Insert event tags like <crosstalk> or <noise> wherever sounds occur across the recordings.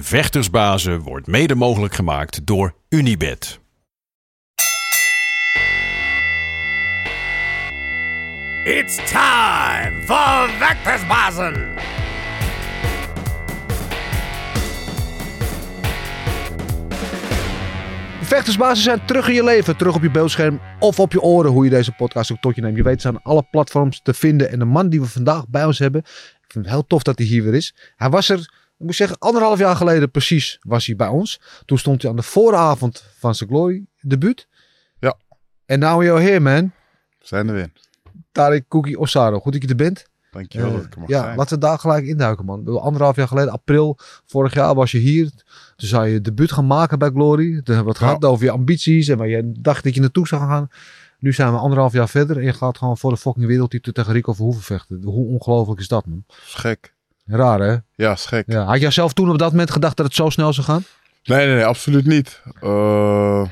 Vechtersbazen wordt mede mogelijk gemaakt door Unibed. It's time for Vectorsbazen! De Vechtersbazen zijn terug in je leven, terug op je beeldscherm of op je oren, hoe je deze podcast ook tot je neemt. Je weet, ze zijn alle platforms te vinden. En de man die we vandaag bij ons hebben, ik vind het heel tof dat hij hier weer is. Hij was er, ik moet zeggen, anderhalf jaar geleden precies was hij bij ons. Toen stond hij aan de vooravond van zijn Glory debuut. Ja. En now you're here, man. We zijn er weer. Tariq Cookie Osaro. Goed dat je er bent. Dankjewel Eh, dat ik mag ja, zijn. laten we daar gelijk induiken, man. Anderhalf jaar geleden, april vorig jaar, was je hier. Toen zou je debuut gaan maken bij Glory. Toen hebben we het Ja. gehad over je ambities en waar je dacht dat je naartoe zou gaan. Nu zijn we anderhalf jaar verder en je gaat gewoon voor de fucking wereldtitel tegen Rico Verhoeven vechten. Hoe ongelooflijk is dat, man? Gek. Raar, hè? Ja, is gek. Ja. Had jij zelf toen op dat moment gedacht dat het zo snel zou gaan? Nee, nee, nee, absoluut niet. Eh,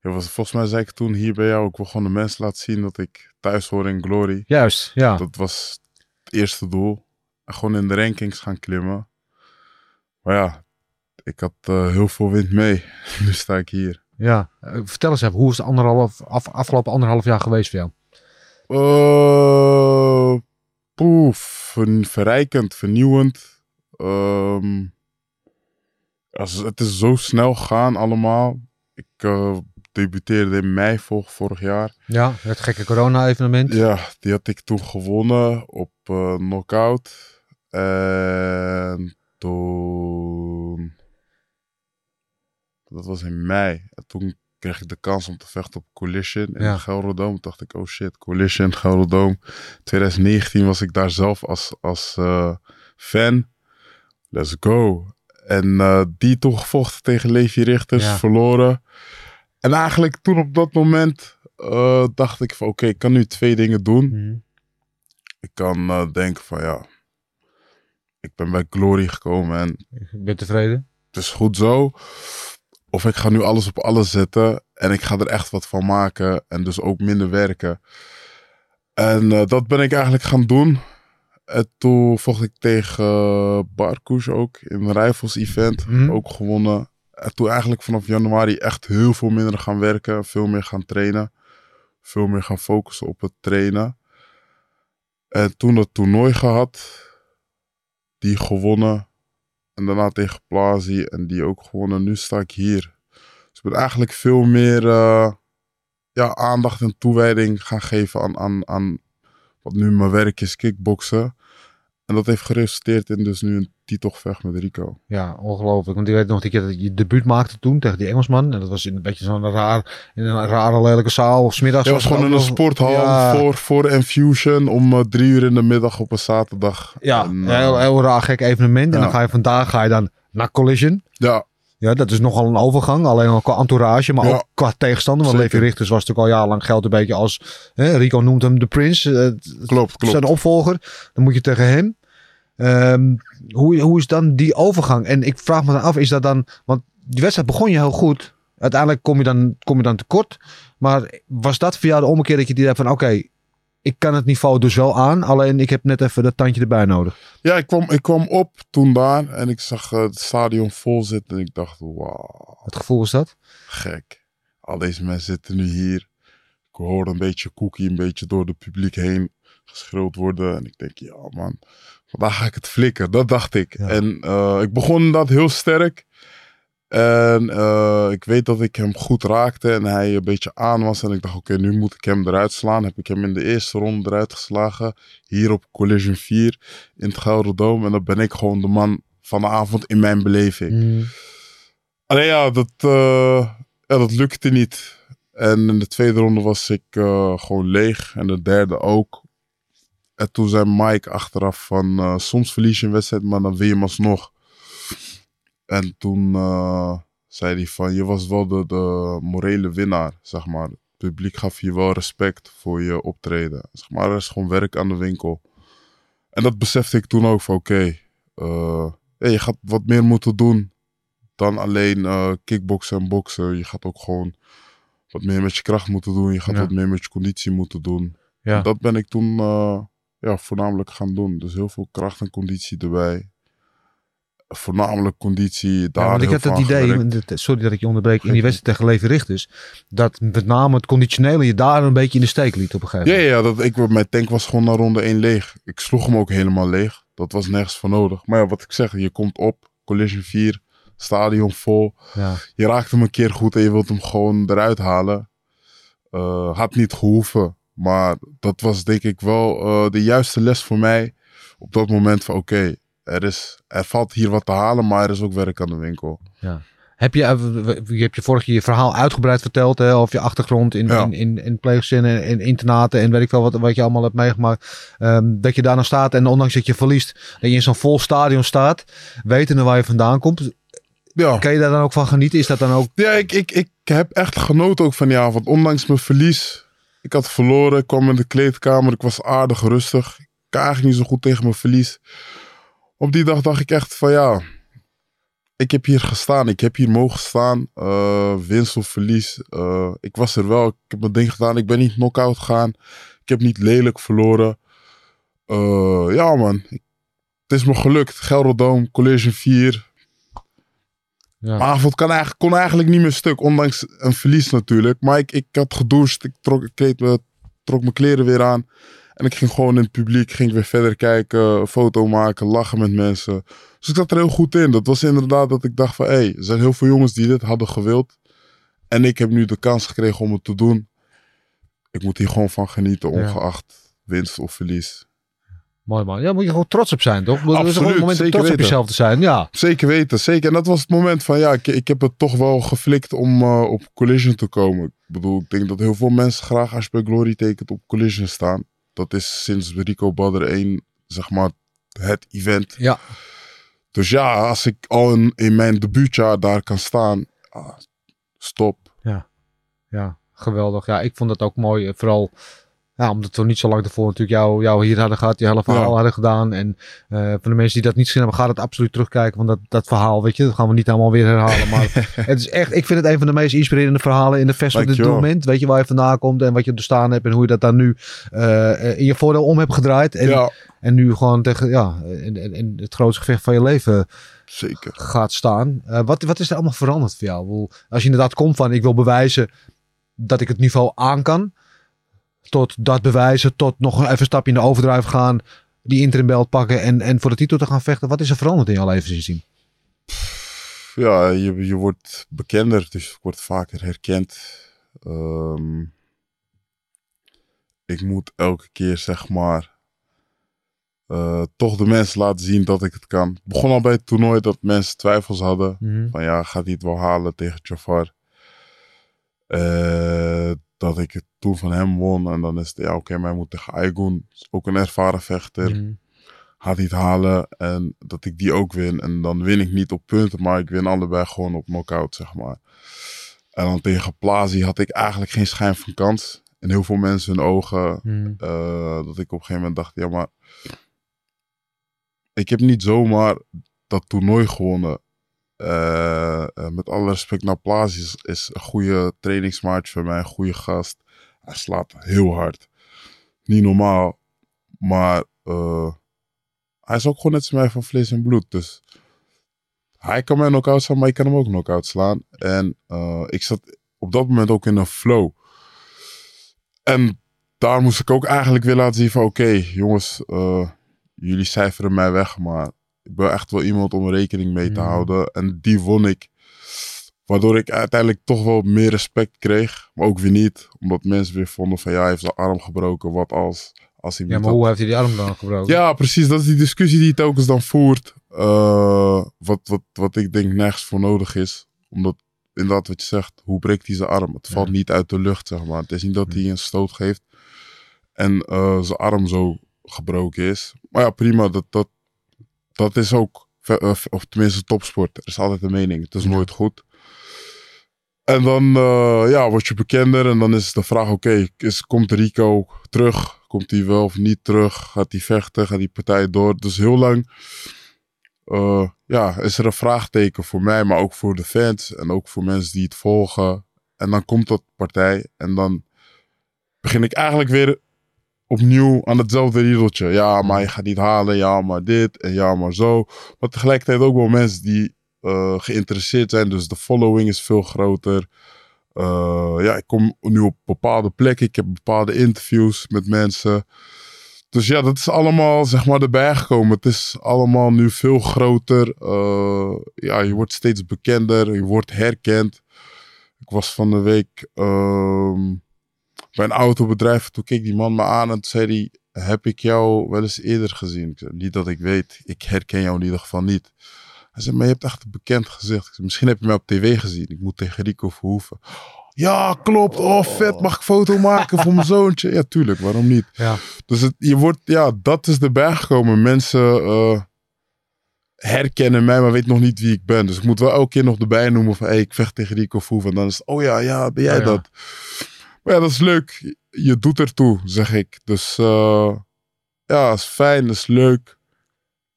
ja, was, volgens mij zei ik toen hier bij jou, ik wil gewoon de mensen laten zien dat ik thuis hoor in Glory. Juist, ja. Dat was het eerste doel. Gewoon in de rankings gaan klimmen. Maar ja, ik had eh, heel veel wind mee. <laughs> nu sta ik hier. ja. Eh, vertel eens even, hoe is het anderhalf, af, afgelopen anderhalf jaar geweest voor jou? Poef, ver- verrijkend, vernieuwend. Als, het is zo snel gegaan allemaal. Ik eh, debuteerde in mei vor- vorig jaar. Ja, het gekke corona-evenement. Ja, die had ik toen gewonnen op eh knockout. En toen... Dat was in mei. En toen kreeg ik de kans om te vechten op Collision in Ja. de Gelderdoom. Toen dacht ik, oh shit, Collision, Gelderdoom. 2019 was ik daar zelf als, als eh, fan. Let's go. En eh, die toen gevochten tegen Levi Richters, Ja. verloren. En eigenlijk toen op dat moment eh, dacht ik van oké, ik kan nu twee dingen doen. Mhm. Ik kan denken van ja, ik ben bij Glory gekomen en Ik ben tevreden. het is goed zo. Of ik ga nu alles op alles zetten en ik ga er echt wat van maken en dus ook minder werken. En eh, dat ben ik eigenlijk gaan doen. En toen vocht ik tegen uh, Barkoes ook in een Rivals event. Mhm. Ook gewonnen. En toen eigenlijk vanaf januari echt heel veel minder gaan werken. Veel meer gaan trainen. Veel meer gaan focussen op het trainen. En toen dat toernooi gehad. Die gewonnen. En daarna tegen Plazi. En die ook gewonnen. Nu sta ik hier. Dus ik ben eigenlijk veel meer eh, ja, aandacht en toewijding gaan geven aan, aan, aan wat nu mijn werk is, kickboksen. En dat heeft geresulteerd in dus nu een titelgevecht met Rico. Ja, ongelooflijk. Want ik weet nog dat je debuut maakte toen tegen die Engelsman. En dat was in een beetje zo'n raar, in een rare lelijke zaal. Of 's middags Het was gewoon in een sporthal Ja. voor, voor Infusion om eh, drie uur in de middag op een zaterdag. Ja, En, een eh, heel, heel raar gek evenement. En dan ga je vandaag ga je dan naar Collision. ja, Ja, dat is nogal een overgang. Alleen al qua entourage, maar Ja. ook qua tegenstander. Want. Levi Richters was natuurlijk al jarenlang geld een beetje als... Hè, Rico noemt hem de Prince. eh, klopt, klopt. Zijn opvolger. Dan moet je tegen hem. Ehm, hoe, hoe is dan die overgang? En ik vraag me dan af, is dat dan... Want die wedstrijd begon je heel goed. Uiteindelijk kom je dan, kom je dan tekort. Maar was dat voor jou de ommekeer dat je die hebt van... Oké, ik kan het niveau dus wel aan. Alleen ik heb net even dat tandje erbij nodig. Ja, ik kwam, ik kwam op toen daar en ik zag eh, het stadion vol zitten. En ik dacht, wauw, Wat gevoel is dat? gek. Al deze mensen zitten nu hier. Ik hoor een beetje cookie, een beetje door het publiek heen geschreeuwd worden. En ik denk, ja man, vandaag ga ik het flikken. Dat dacht ik. Ja. En eh, ik begon dat heel sterk. En eh, ik weet dat ik hem goed raakte en hij een beetje aan was. En ik dacht, oké, nu moet ik hem eruit slaan. Heb ik hem in de eerste ronde eruit geslagen. Hier op Collision 4 in het Gouden Dome. En dan ben ik gewoon de man van de avond in mijn beleving. Mm. Alleen ja, dat, eh, ja, dat lukte niet. En in de tweede ronde was ik eh, gewoon leeg. En de derde ook. En toen zei Mike achteraf van... soms verlies je een wedstrijd, maar dan win je hem alsnog. En toen eh, zei hij van... Je was wel de, de morele winnaar, zeg maar. Het publiek gaf je wel respect voor je optreden. Zeg maar, er is gewoon werk aan de winkel. En dat besefte ik toen ook van... Oké, eh, je gaat wat meer moeten doen dan alleen eh kickboksen en boksen. Je gaat ook gewoon wat meer met je kracht moeten doen. Je gaat Ja. wat meer met je conditie moeten doen. Ja. En dat ben ik toen ja, voornamelijk gaan doen. Dus heel veel kracht en conditie erbij. Voornamelijk conditie. Ja, Daar want ik had het idee, sorry dat ik je onderbreek, in die wedstrijd tegen Levi Richters, dat met name het conditionele je daar een beetje in de steek liet op een gegeven Ja, moment. ja dat, ik, mijn tank was gewoon naar ronde 1 leeg. Ik sloeg hem ook helemaal leeg. Dat was nergens voor nodig. Maar ja, wat ik zeg, je komt op, collision 4, stadion vol. Ja. Je raakt hem een keer goed en je wilt hem gewoon eruit halen. Eh, had niet gehoeven. Maar dat was denk ik wel eh, de juiste les voor mij. Op dat moment van oké, er is er valt hier wat te halen, maar er is ook werk aan de winkel. Heb je, eh, je hebt je vorig keer je verhaal uitgebreid verteld, hè, of je achtergrond in, Ja. in, in, in pleeggezinnen en internaten en weet ik wel wat, wat je allemaal hebt meegemaakt. Ehm, dat je daar nog staat en ondanks dat je verliest, dat je in zo'n vol stadion staat, wetende waar je vandaan komt. Ja. Kan je daar dan ook van genieten? Is dat dan ook... Ja, ik, ik, ik heb echt genoten ook van die avond. Ondanks mijn verlies. Ik had verloren. Ik kwam in de kleedkamer. Ik was aardig rustig. Ik kan eigenlijk niet zo goed tegen mijn verlies. Op die dag dacht ik echt van ja. Ik heb hier gestaan. Ik heb hier mogen staan. eh, winst of verlies. eh, ik was er wel. Ik heb mijn ding gedaan. Ik ben niet knock-out gegaan. Ik heb niet lelijk verloren. Eh, ja man. Ik- het is me gelukt. Gelderdoom, Collision 4. Ja. Mijn avond kan eigenlijk, kon eigenlijk niet meer stuk, ondanks een verlies natuurlijk. Maar ik, ik had gedoucht, ik trok, ik kleed me, trok mijn kleren weer aan. En ik ging gewoon in het publiek, ging weer verder kijken, een foto maken, lachen met mensen. Dus ik zat er heel goed in. Dat was inderdaad dat ik dacht van, hé, hey, er zijn heel veel jongens die dit hadden gewild. En ik heb nu de kans gekregen om het te doen. Ik moet hier gewoon van genieten, ongeacht winst of verlies. Mooi man. Ja, moet je gewoon trots op zijn, toch? Dat is Absoluut, gewoon een moment om trots op jezelf te zijn. Ja. Zeker weten, zeker. En dat was het moment van, ja, ik, ik heb het toch wel geflikt om eh, op Collision te komen. Ik bedoel, ik denk dat heel veel mensen graag als je bij Glory tekent op Collision staan. Dat is sinds Rico Badder 1, zeg maar, het event. Ja. Dus ja, als ik al in, in mijn debuutjaar daar kan staan, ah, stop. Ja, geweldig. Ja, ik vond dat ook mooi. Vooral ja, omdat we niet zo lang ervoor natuurlijk jou, jou hier hadden gehad. Je hele verhaal Ja. hadden gedaan. En eh voor de mensen die dat niet gezien hebben, gaat het absoluut terugkijken. Want dat, dat verhaal, weet je, dat gaan we niet allemaal weer herhalen. Maar <laughs> het is echt, ik vind het een van de meest inspirerende verhalen in de fest op dit moment. Weet je waar je vandaan komt en wat je doorstaan hebt. En hoe je dat dan nu eh, eh, in je voordeel om hebt gedraaid. En, ja, en nu gewoon tegen ja, in, in, het grootste gevecht van je leven zeker. gaat staan. Wat, wat is er allemaal veranderd voor jou? Als je inderdaad komt van ik wil bewijzen dat ik het niveau aan kan. Tot dat bewijzen, tot nog even een stapje in de overdrive gaan. Die interim belt pakken en, en voor de titel te gaan vechten. Wat is er veranderd in jouw leven zien? Ja, je, je wordt bekender, dus je wordt vaker herkend. Ehm, ik moet elke keer, zeg maar, eh, toch de mensen laten zien dat ik het kan. Het begon al bij het toernooi dat mensen twijfels hadden. Van ja, gaat hij het wel halen tegen Jafar? Eh, dat ik het toen van hem won. En dan is het, ja oké, maar hij moet tegen Aigun. Ook een ervaren vechter. Mhm. Gaat hij het halen. En dat ik die ook win. En dan win ik niet op punten, maar ik win allebei gewoon op knockout, zeg maar. En dan tegen Plazi had ik eigenlijk geen schijn van kans. En heel veel mensen hun ogen. Mhm. eh, dat ik op een gegeven moment dacht, ja maar... Ik heb niet zomaar dat toernooi gewonnen. Eh, eh, met alle respect naar Plazi is, een goede trainingsmaatje voor mij. Een goede gast. Hij slaat heel hard. Niet normaal. Maar eh, hij is ook gewoon net als mij van vlees en bloed. Dus hij kan mij knock-out slaan, maar ik kan hem ook knock-out slaan. En ik zat op dat moment ook in een flow. En daar moest ik ook eigenlijk weer laten zien van... Oké, jongens, jullie cijferen mij weg, maar ik ben echt wel iemand om rekening mee te Mhm. houden. En die won ik. Waardoor ik uiteindelijk toch wel meer respect kreeg. Maar ook weer niet. Omdat mensen weer vonden van ja, hij heeft zijn arm gebroken. Wat als, als hij Ja, maar had- hoe heeft hij die arm dan gebroken? ja, precies. Dat is die discussie die hij telkens dan voert. Eh, wat, wat, wat ik denk nergens voor nodig is. Omdat, inderdaad wat je zegt, hoe breekt hij zijn arm? Het valt niet uit de lucht, zeg maar. Het is niet dat hij een stoot geeft en eh, zijn arm zo gebroken is. Maar ja, prima. Dat, dat, dat is ook, of tenminste topsport. Er is altijd een mening. Het is Ja. nooit goed. En dan eh, ja, word je bekender en dan is de vraag, oké, is komt Rico terug? Komt hij wel of niet terug? Gaat hij vechten? Gaat die partij door? Dus heel lang eh, ja, is er een vraagteken voor mij, maar ook voor de fans en ook voor mensen die het volgen. En dan komt dat partij en dan begin ik eigenlijk weer opnieuw aan hetzelfde riedeltje. Ja, maar je gaat niet halen. Ja, maar dit. En ja, maar zo. Maar tegelijkertijd ook wel mensen die eh, geïnteresseerd zijn. Dus de following is veel groter. Eh, ja, ik kom nu op bepaalde plekken. Ik heb bepaalde interviews met mensen. Dus ja, dat is allemaal zeg maar erbij gekomen. Het is allemaal nu veel groter. Eh, ja, je wordt steeds bekender. Je wordt herkend. Ik was van de week ehm, bij een autobedrijf. Toen keek die man me aan en toen zei hij... Heb ik jou wel eens eerder gezien? Zei, niet dat ik weet. Ik herken jou in ieder geval niet. Hij zei, maar je hebt echt een bekend gezicht. Zei, Misschien heb je mij op tv gezien. Ik moet tegen Rico Verhoeven. Ja, klopt. Oh, vet. Mag ik foto maken voor mijn <laughs> zoontje? Ja, tuurlijk. Waarom niet? Ja. Dus het, je wordt, ja, dat is erbij gekomen. Mensen eh, herkennen mij, maar weten nog niet wie ik ben. Dus ik moet wel elke keer nog erbij noemen van, hey, ik vecht tegen Rico Verhoeven. En dan is het, oh ja, ja, ben jij Oh ja. dat? Maar ja, dat is leuk. Je doet ertoe, zeg ik. Dus eh, ja, is fijn, is leuk.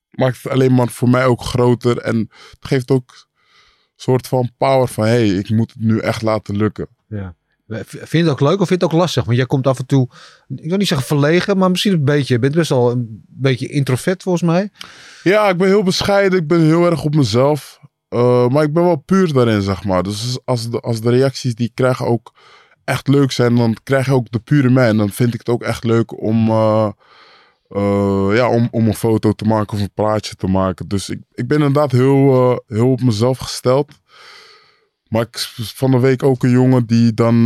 Maakt het alleen maar voor mij ook groter. En het geeft ook een soort van power van, hey, ik moet het nu echt laten lukken. Ja. Vind je het ook leuk of vind je het ook lastig? Want jij komt af en toe, ik wil niet zeggen verlegen, maar misschien een beetje. Je bent best wel een beetje introvert volgens mij. Ja, ik ben heel bescheiden. Ik ben heel erg op mezelf. Eh, maar ik ben wel puur daarin, zeg maar. Dus als de, als de reacties die ik krijg ook echt leuk zijn, dan krijg je ook de pure mij. En dan vind ik het ook echt leuk om, eh, eh, ja, om, om een foto te maken of een plaatje te maken. Dus ik, ik ben inderdaad heel, eh, heel op mezelf gesteld. Maar ik van de week ook een jongen die dan,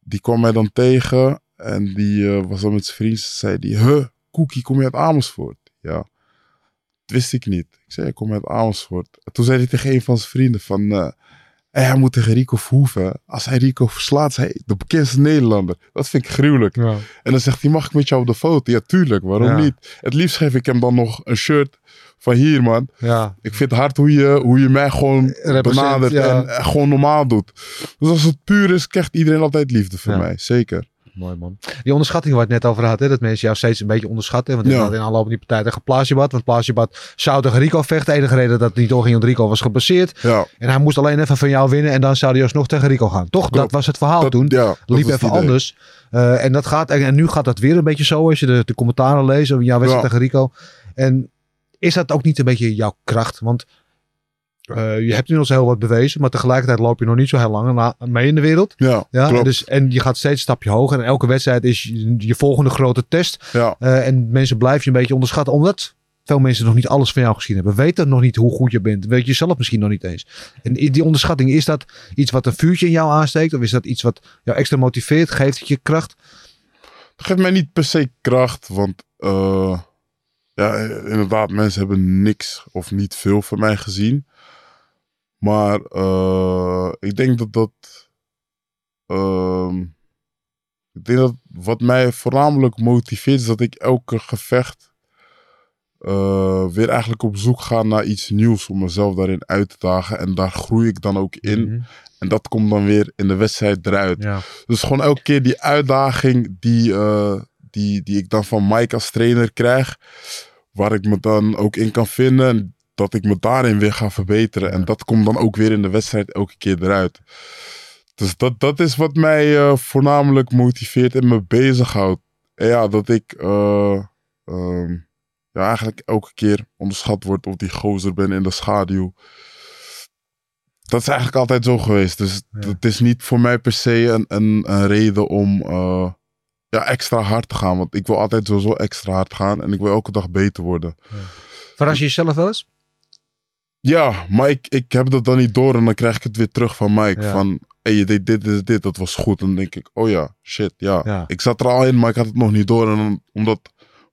die kwam mij dan tegen. En die was dan met zijn vriend. Zei die, huh, Cookie, kom je uit Amersfoort? Ja. Dat wist ik niet. Ik zei, ik kom uit Amersfoort. En toen zei hij tegen een van zijn vrienden van... "Hey, hij moet tegen Rico Verhoeven. Als hij Rico verslaat, is hij de bekendste Nederlander. Dat vind ik gruwelijk. Ja. En dan zegt hij, mag ik met jou op de foto? Ja, tuurlijk. Waarom Ja. niet? Het liefst geef ik hem dan nog een shirt van hier, man. ja. Ik vind het hard hoe je, hoe je mij gewoon benadert en gewoon normaal doet. Dus als het puur is, krijgt iedereen altijd liefde voor mij. Zeker. Mooi man. Die onderschatting waar het net over had, hè, dat mensen jou steeds een beetje onderschatten. Want Ja. in aanloop van die partij tegen Plaasjebad. Want Plaasjebad zou tegen Rico vechten. De enige reden dat het niet doorging, want Rico was geblesseerd. Ja, En hij moest alleen even van jou winnen. En dan zou hij alsnog tegen Rico gaan. Toch? Dat was het verhaal dat, toen. ja, liep even anders. Eh, en, dat gaat, en, en nu gaat dat weer een beetje zo als je de, de commentaren leest over jouw wedstrijd tegen Rico. En is dat ook niet een beetje jouw kracht? Want eh, je hebt nu al zo heel wat bewezen, maar tegelijkertijd loop je nog niet zo heel lang mee in de wereld. Ja, Ja, en, dus, en je gaat steeds een stapje hoger. En elke wedstrijd is je, je volgende grote test. ja. Eh, en mensen blijven je een beetje onderschatten, omdat veel mensen nog niet alles van jou gezien hebben. Weten nog niet hoe goed je bent. Weet je zelf misschien nog niet eens. En die onderschatting, is dat iets wat een vuurtje in jou aansteekt? Of is dat iets wat jou extra motiveert? Geeft het je kracht? Het geeft mij niet per se kracht, want eh, ja, inderdaad, mensen hebben niks of niet veel van mij gezien. Maar eh, ik denk dat dat. ehm, ik denk dat wat mij voornamelijk motiveert, is dat ik elke gevecht eh, weer eigenlijk op zoek ga naar iets nieuws om mezelf daarin uit te dagen. En daar groei ik dan ook in. Mhm. En dat komt dan weer in de wedstrijd eruit. Ja. Dus gewoon elke keer die uitdaging die, eh, die, die ik dan van Mike als trainer krijg. Waar ik me dan ook in kan vinden. Dat ik me daarin weer ga verbeteren. En dat komt dan ook weer in de wedstrijd elke keer eruit. Dus dat, dat is wat mij eh, voornamelijk motiveert en me bezighoudt. En ja, dat ik eh, ehm, ja, eigenlijk elke keer onderschat word of die gozer ben in de schaduw. Dat is eigenlijk altijd zo geweest. Dus Ja. het is niet voor mij per se een, een, een reden om eh, ja, extra hard te gaan. Want ik wil altijd sowieso extra hard gaan. En ik wil elke dag beter worden. Verras je jezelf wel eens? Ja, maar ik, ik heb dat dan niet door. En dan krijg ik het weer terug van Mike. Ja. Van, hey, je deed dit, dit, dit. Dat was goed. En dan denk ik, oh ja, shit, ja. Ja. Ik zat er al in, maar ik had het nog niet door. En dan, omdat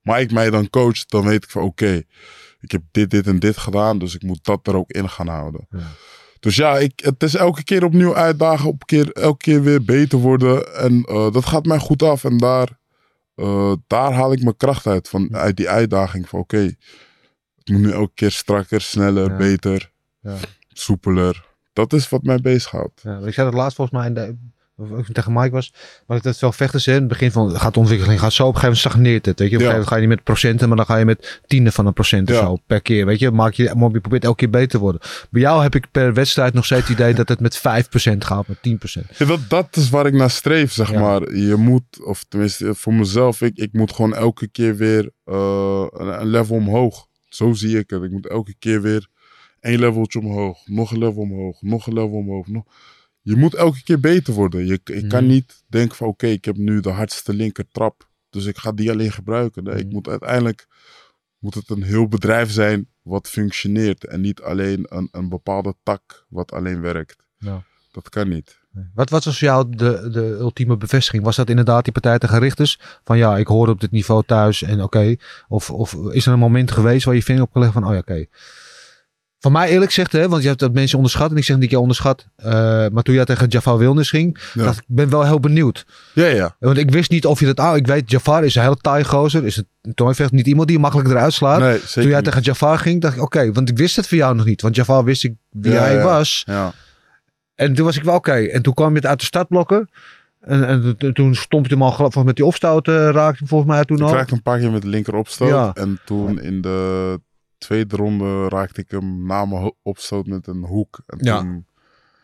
Mike mij dan coacht, dan weet ik van, oké. ik heb dit, dit en dit gedaan. Dus ik moet dat er ook in gaan houden. Ja. Dus ja, ik, het is elke keer opnieuw uitdagen. Op keer, elke keer weer beter worden. En eh, dat gaat mij goed af. En daar, eh, daar haal ik mijn kracht uit. Van, uit die uitdaging van, oké. Het moet nu elke keer strakker, sneller, Ja. beter Ja. soepeler. Dat is wat mij bezighoudt. Ja, ik zei dat laatst volgens mij in de of tegen Mike was, maar dat het wel vechten. In het begin van gaat de ontwikkeling gaat zo, op een gegeven moment stagneert het. Weet je, op een gegeven moment ga je niet met procenten, maar dan ga je met tiende van een procent of zo per keer. Weet je, maak je, je probeert elke keer beter te worden. Bij jou heb ik per wedstrijd nog steeds het idee dat het met 5% gaat, met 10%. Ja, dat, dat is waar ik naar streef, zeg maar. Je moet, of tenminste voor mezelf, ik, ik moet gewoon elke keer weer eh, een, een level omhoog. Zo zie ik het. Ik moet elke keer weer één leveltje omhoog, nog een level omhoog, nog een level omhoog. Nog... Je moet elke keer beter worden. Je, je kan Mhm. niet denken van oké, ik heb nu de hardste linker trap, dus ik ga die alleen gebruiken. Nee, ik Mhm. moet uiteindelijk moet het een heel bedrijf zijn wat functioneert en niet alleen een, een bepaalde tak wat alleen werkt. Ja. Dat kan niet. Wat, wat was voor jou de, de ultieme bevestiging? Was dat inderdaad die partij tegen Richters? Van ja, ik hoor op dit niveau thuis en oké. Of, of is er een moment geweest waar je vinger op gelegd van, oh ja, oké. Van mij eerlijk gezegd, hè, want je hebt dat mensen onderschat en ik zeg niet dat je onderschat. eh, maar toen jij tegen Jafar Wilnis ging, Ja. dacht ik, ik ben wel heel benieuwd. Ja, ja. Want ik wist niet of je dat, ah, ik weet, Jafar is een hele taai gozer. Is het vecht niet iemand die je makkelijk eruit slaat. Nee, toen jij niet. tegen Jafar ging, dacht ik, oké, want ik wist het voor jou nog niet. Want Jafar wist ik wie Ja, hij ja. was. Ja. En toen was ik wel oké. En toen kwam je het uit de startblokken. En, en t- toen stond je hem al, ik, met die opstoot eh, raakte hem volgens mij toen Ik al. raakte een paar keer met de linker opstoot. Ja. En toen in de tweede ronde raakte ik hem na mijn opstoot met een hoek. En Ja. toen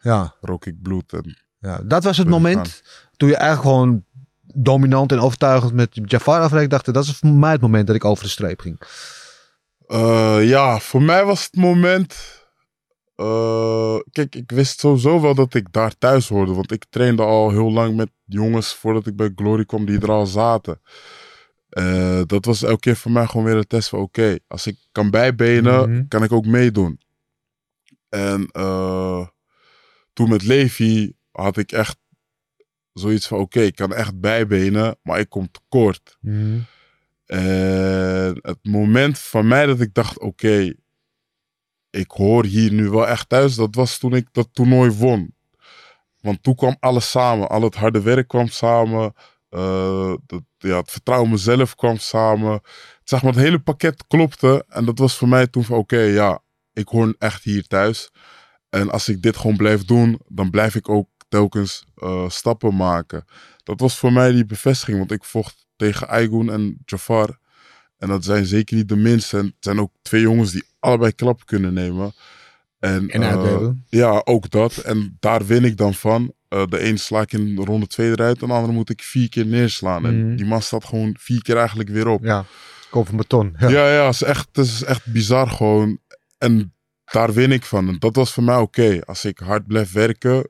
Ja, rook ik bloed. En, ja, dat was het ik moment toen je eigenlijk gewoon dominant en overtuigend met Jafar afreed. dacht, dat is voor mij het moment dat ik over de streep ging. Eh, ja, voor mij was het moment... eh, kijk, ik wist sowieso wel dat ik daar thuis hoorde. Want ik trainde al heel lang met jongens voordat ik bij Glory kwam die er al zaten. Eh, dat was elke keer voor mij gewoon weer een test van oké, als ik kan bijbenen, Mhm. kan ik ook meedoen. En eh, toen met Levi had ik echt zoiets van oké, ik kan echt bijbenen, maar ik kom tekort. En het moment van mij dat ik dacht oké, ik hoor hier nu wel echt thuis, dat was toen ik dat toernooi won. Want toen kwam alles samen, al het harde werk kwam samen. eh, dat, ja, het vertrouwen in mezelf kwam samen. Zeg maar, het hele pakket klopte. En dat was voor mij toen van oké, ja, ik hoor echt hier thuis. En als ik dit gewoon blijf doen, dan blijf ik ook telkens eh, stappen maken. Dat was voor mij die bevestiging, want ik vocht tegen Aigun en Jafar. En dat zijn zeker niet de minste. En het zijn ook twee jongens die allebei klap kunnen nemen. En, En eh, ja, ook dat. En daar win ik dan van. Eh, de een sla ik in ronde twee eruit. En de andere moet ik vier keer neerslaan. Mhm. En die man staat gewoon vier keer eigenlijk weer op. Ja, kop van beton. Ja. Ja, ja, het, is echt, het is echt bizar gewoon. En daar win ik van. En dat was voor mij oké. Als ik hard blijf werken,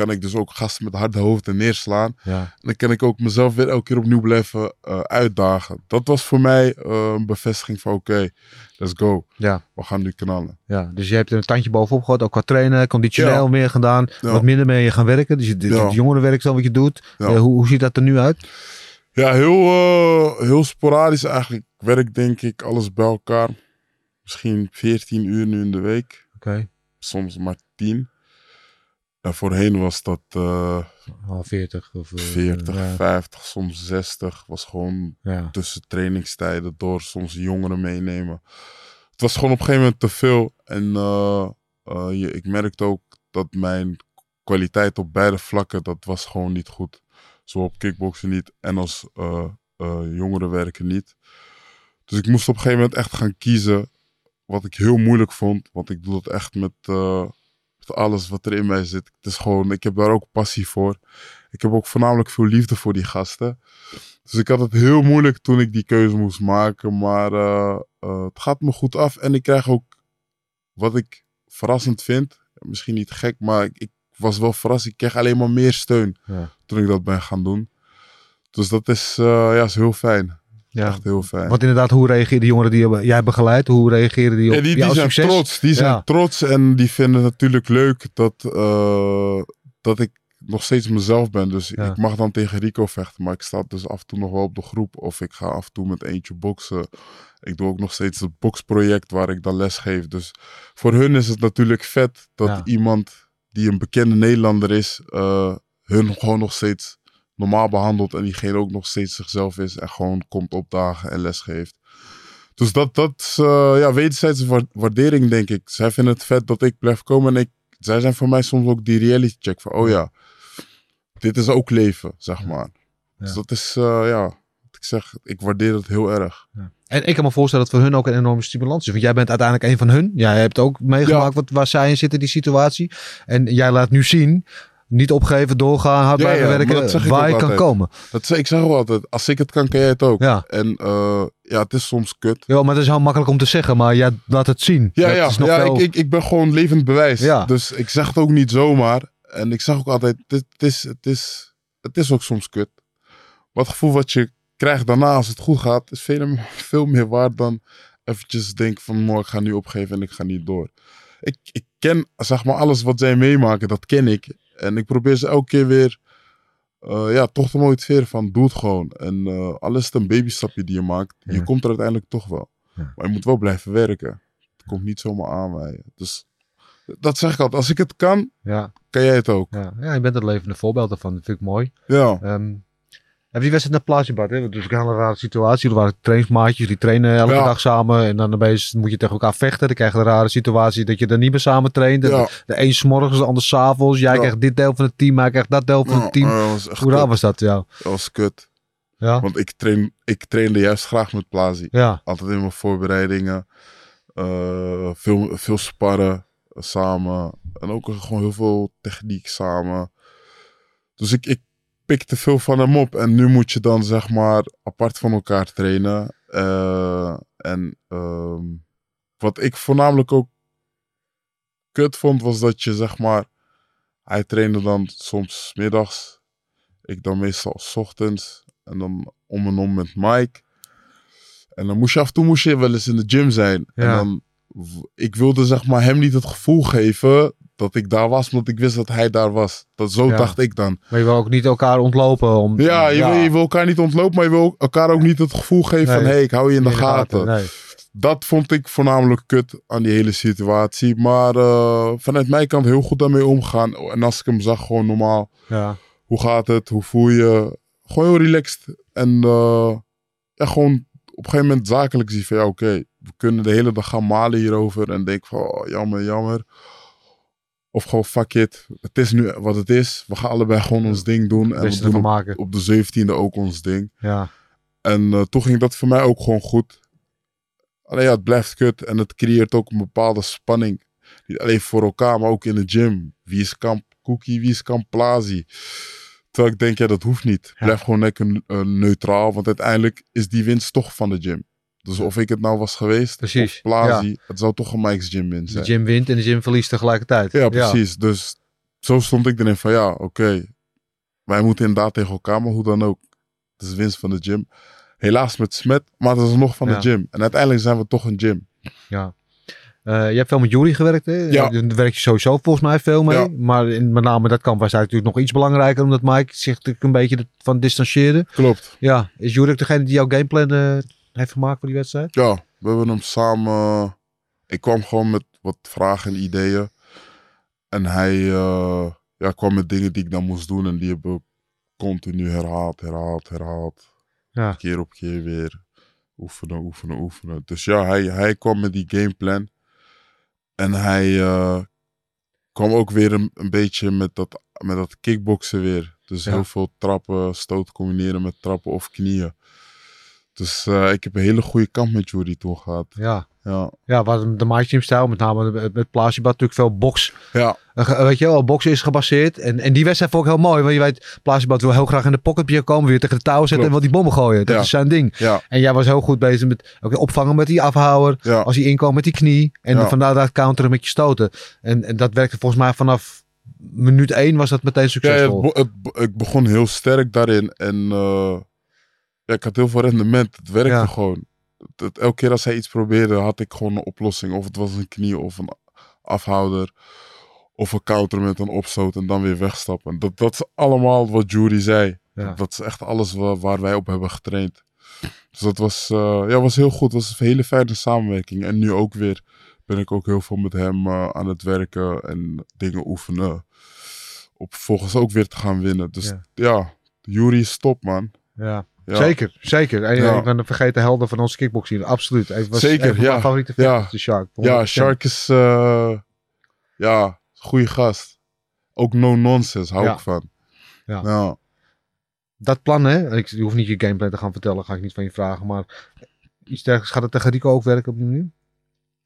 kan ik dus ook gasten met harde hoofden neerslaan. Ja. En dan kan ik ook mezelf weer elke keer opnieuw blijven eh, uitdagen. Dat was voor mij eh, een bevestiging van oké, let's go. Ja. We gaan nu knallen. Ja, dus je hebt een tandje bovenop gehad, ook qua trainen, conditioneel Ja. meer gedaan, Ja. wat minder mee gaan werken. Dus je, het jongerenwerk dan wat je doet. Eh, hoe, hoe ziet dat er nu uit? Ja, heel, heel sporadisch eigenlijk. Werk denk ik alles bij elkaar. Misschien 14 uur nu in de week. Oké, Soms maar 10. En voorheen was dat eh, al 40 of... eh, 40, ja, 50, soms 60. Was gewoon ja. tussen trainingstijden door soms jongeren meenemen. Het was gewoon op een gegeven moment te veel. En eh, eh, je, ik merkte ook dat mijn kwaliteit op beide vlakken, dat was gewoon niet goed. Zowel op kickboksen niet en als eh eh, jongerenwerken niet. Dus ik moest op een gegeven moment echt gaan kiezen. Wat ik heel moeilijk vond. Want ik doe dat echt met, alles wat er in mij zit. Het is gewoon, ik heb daar ook passie voor. Ik heb ook voornamelijk veel liefde voor die gasten. Dus ik had het heel moeilijk toen ik die keuze moest maken. Maar eh, eh, het gaat me goed af. En ik krijg ook wat ik verrassend vind. Misschien niet gek, maar ik, ik was wel verrast. Ik kreeg alleen maar meer steun Ja. toen ik dat ben gaan doen. Dus dat is, eh, ja, is heel fijn. Ja. Echt heel fijn. Want inderdaad, hoe reageerden de jongeren die je- jij begeleidt? Hoe reageren die op Ja, die, die jouw zijn succes? trots. Die zijn Ja. trots en die vinden het natuurlijk leuk dat, eh, dat ik nog steeds mezelf ben. Dus Ja. ik mag dan tegen Rico vechten, maar ik sta dus af en toe nog wel op de groep. Of ik ga af en toe met eentje boksen. Ik doe ook nog steeds het boksproject waar ik dan les geef. Dus voor hun is het natuurlijk vet dat iemand die een bekende Nederlander is, eh, hun gewoon nog steeds normaal behandelt. En diegene ook nog steeds zichzelf is en gewoon komt opdagen en les geeft. Dus dat, dat is eh, ja, wederzijdse wa- waardering, denk ik. Zij vinden het vet dat ik blijf komen. En ik, zij zijn voor mij soms ook die reality check van, oh ja, dit is ook leven, zeg maar. Dus Ja. dat is, eh, ja, wat ik zeg, ik waardeer het heel erg. En ik kan me voorstellen dat voor hun ook een enorme stimulans is. Want jij bent uiteindelijk een van hun. Jij hebt ook meegemaakt wat, waar zij in zitten, die situatie. En jij laat nu zien, niet opgeven, doorgaan, hard Ja, blijven werken, waar je kan komen. Dat, zeg- ik zeg ook altijd, als ik het kan, kan jij het ook. Ja. En eh, ja, het is soms kut. Ja, maar het is heel makkelijk om te zeggen, maar jij laat het zien. Ja, Dat ja, is nog ja wel- ik, ik, ik ben gewoon levend bewijs. Ja. Dus ik zeg het ook niet zomaar. En ik zeg ook altijd, het, het, is, het, is, het is ook soms kut. Maar het gevoel wat je krijgt daarna als het goed gaat, is veel, <laughs> veel meer waard dan eventjes denken van, "Mooi, ik ga nu opgeven en ik ga niet door. Ik, ik ken, zeg maar, alles wat zij meemaken, dat ken ik. En ik probeer ze elke keer weer, eh, ja, toch te motiveren van, doe het gewoon. En eh al is een babystapje die je maakt, Ja. je komt er uiteindelijk toch wel. Ja. Maar je moet wel blijven werken. Het komt niet zomaar aanwaaien. Dus dat zeg ik altijd. Als ik het kan, ja, kan jij het ook. ja, ja, je bent het levende voorbeeld daarvan. Dat vind ik mooi. Ja. Ehm heb je die wedstrijd naar Plaatsjebad? hè? Dus een hele rare situatie. Er waren trainingsmaatjes, die trainen elke Ja. dag samen. En dan opeens moet je tegen elkaar vechten. Dan krijg je een rare situatie dat je er niet meer samen traint. Ja. De, een 's morgens, de ander 's avonds. Jij Ja. krijgt dit deel van het team, hij krijgt dat deel van het team. Ja, Hoe raar was dat, jou? Dat was kut. Ja, Want ik, train, ik trainde juist graag met Plazi. ja, Altijd in mijn voorbereidingen. eh, veel, veel sparren samen. En ook gewoon heel veel techniek samen. Dus ik, ik pikte veel van hem op. En nu moet je dan zeg maar apart van elkaar trainen. Eh, en ehm, wat ik voornamelijk ook kut vond, was dat je zeg maar... Hij trainde dan soms middags. Ik dan meestal 's ochtends. En dan om en om met Mike. En dan moest je af en toe moest je wel eens in de gym zijn. En dan, ik wilde zeg maar hem niet het gevoel geven dat ik daar was, omdat ik wist dat hij daar was. Dat, zo Ja. dacht ik dan. maar je wil ook niet elkaar ontlopen. Om, Ja, je, Wil, je wil elkaar niet ontlopen, maar je wil elkaar ook niet het gevoel geven van... Hé, hey, ik hou je in de, gaten. Nee. Dat vond ik voornamelijk kut aan die hele situatie. Maar eh, vanuit mijn kant heel goed daarmee omgaan. En als ik hem zag, gewoon normaal. Ja. Hoe gaat het? Hoe voel je? Gewoon heel relaxed. En eh, ja, gewoon op een gegeven moment zakelijk zie van... Ja, oké, we kunnen de hele dag gaan malen hierover. En denk van, oh, jammer, jammer. Of gewoon, fuck it. Het is nu wat het is. We gaan allebei gewoon ons ding doen. En we doen op, maken. op de 17e ook ons ding. Ja. En eh, toen ging dat voor mij ook gewoon goed. Alleen ja, het blijft kut. En het creëert ook een bepaalde spanning. Niet alleen voor elkaar, maar ook in de gym. Wie is Kamp Cookie, wie is Kamp Plazi? Terwijl ik denk, ja, dat hoeft niet. Ja. Blijf gewoon lekker eh, neutraal. Want uiteindelijk is die winst toch van de gym. Dus of ik het nou was geweest, Precies, of Plazi, het zou toch een Mike's Gym win De zijn. gym wint en de gym verliest tegelijkertijd. Ja, precies. Dus zo stond ik erin van ja, oké. Wij moeten inderdaad tegen elkaar, maar hoe dan ook. Het is winst van de gym. Helaas met smet, maar het is nog van Ja. de gym. En uiteindelijk zijn we toch een gym. Ja. Eh, je hebt veel met Jury gewerkt, hè? Ja. Daar werk je sowieso volgens mij veel mee. Ja. Maar in, met name dat kamp was natuurlijk nog iets belangrijker, omdat Mike zich natuurlijk een beetje van distancieerde. Klopt. Ja, is Jury degene die jouw gameplan eh, heeft gemaakt voor die wedstrijd? Ja, we hebben hem samen. Ik kwam gewoon met wat vragen en ideeën. En hij eh, ja, kwam met dingen die ik dan moest doen. En die hebben we continu herhaald, herhaald, herhaald. Ja. Keer op keer weer. Oefenen, oefenen, oefenen. Dus ja, hij, hij kwam met die gameplan. En hij eh, kwam ook weer een, een beetje met dat, met dat kickboksen weer. Dus Ja. heel veel trappen, stoot combineren met trappen of knieën. Dus eh, ik heb een hele goede kamp met Jury toen gehad. Ja. Ja, Ja, wat de My Team stijl, met name met, met natuurlijk veel box. ja, eh, weet je wel, boksen is gebaseerd. En, en die wedstrijd vond ik heel mooi, want je weet, Plaatsjebad wil heel graag in de pocketje komen, weer tegen de touw zetten Klopt. en wat die bommen gooien. Dat Ja. is zijn ding. ja, En jij was heel goed bezig met ook opvangen met die afhouwer. ja. Als hij inkwam met die knie. En Ja. vandaar dat counteren met je stoten. En, en dat werkte volgens mij vanaf minuut één was dat meteen ja het, succesvol. be- het be- ik begon heel sterk daarin. En eh, ja, ik had heel veel rendement. Het werkte Ja. gewoon. Het- elke keer als hij iets probeerde, had ik gewoon een oplossing. Of het was een knie of een afhouder. Of een counter met een opstoot en dan weer wegstappen. Dat, dat is allemaal wat Jury zei. Ja. Dat is echt alles wa- waar wij op hebben getraind. Dus dat was, eh, ja, was heel goed. Het was een hele fijne samenwerking. En nu ook weer ben ik ook heel veel met hem eh, aan het werken en dingen oefenen. Op volgens ook weer te gaan winnen. Dus Ja. ja, Jury is top, man. Ja. Ja. Zeker, zeker. En Ja. ik ben de vergeten helden van onze kickboxing. Absoluut. Hij was Zeker, een van mijn ja. favoriete Ja. vechters, de Shark. Ja, 100%. Shark is, eh ja, goede gast. Ook no nonsense, hou Ja. ik van. Ja. Ja. Dat plan, hè? Ik, je hoeft niet je gameplay te gaan vertellen, ga ik niet van je vragen. Maar iets dergelijks, gaat het tegen Rico ook werken op die manier?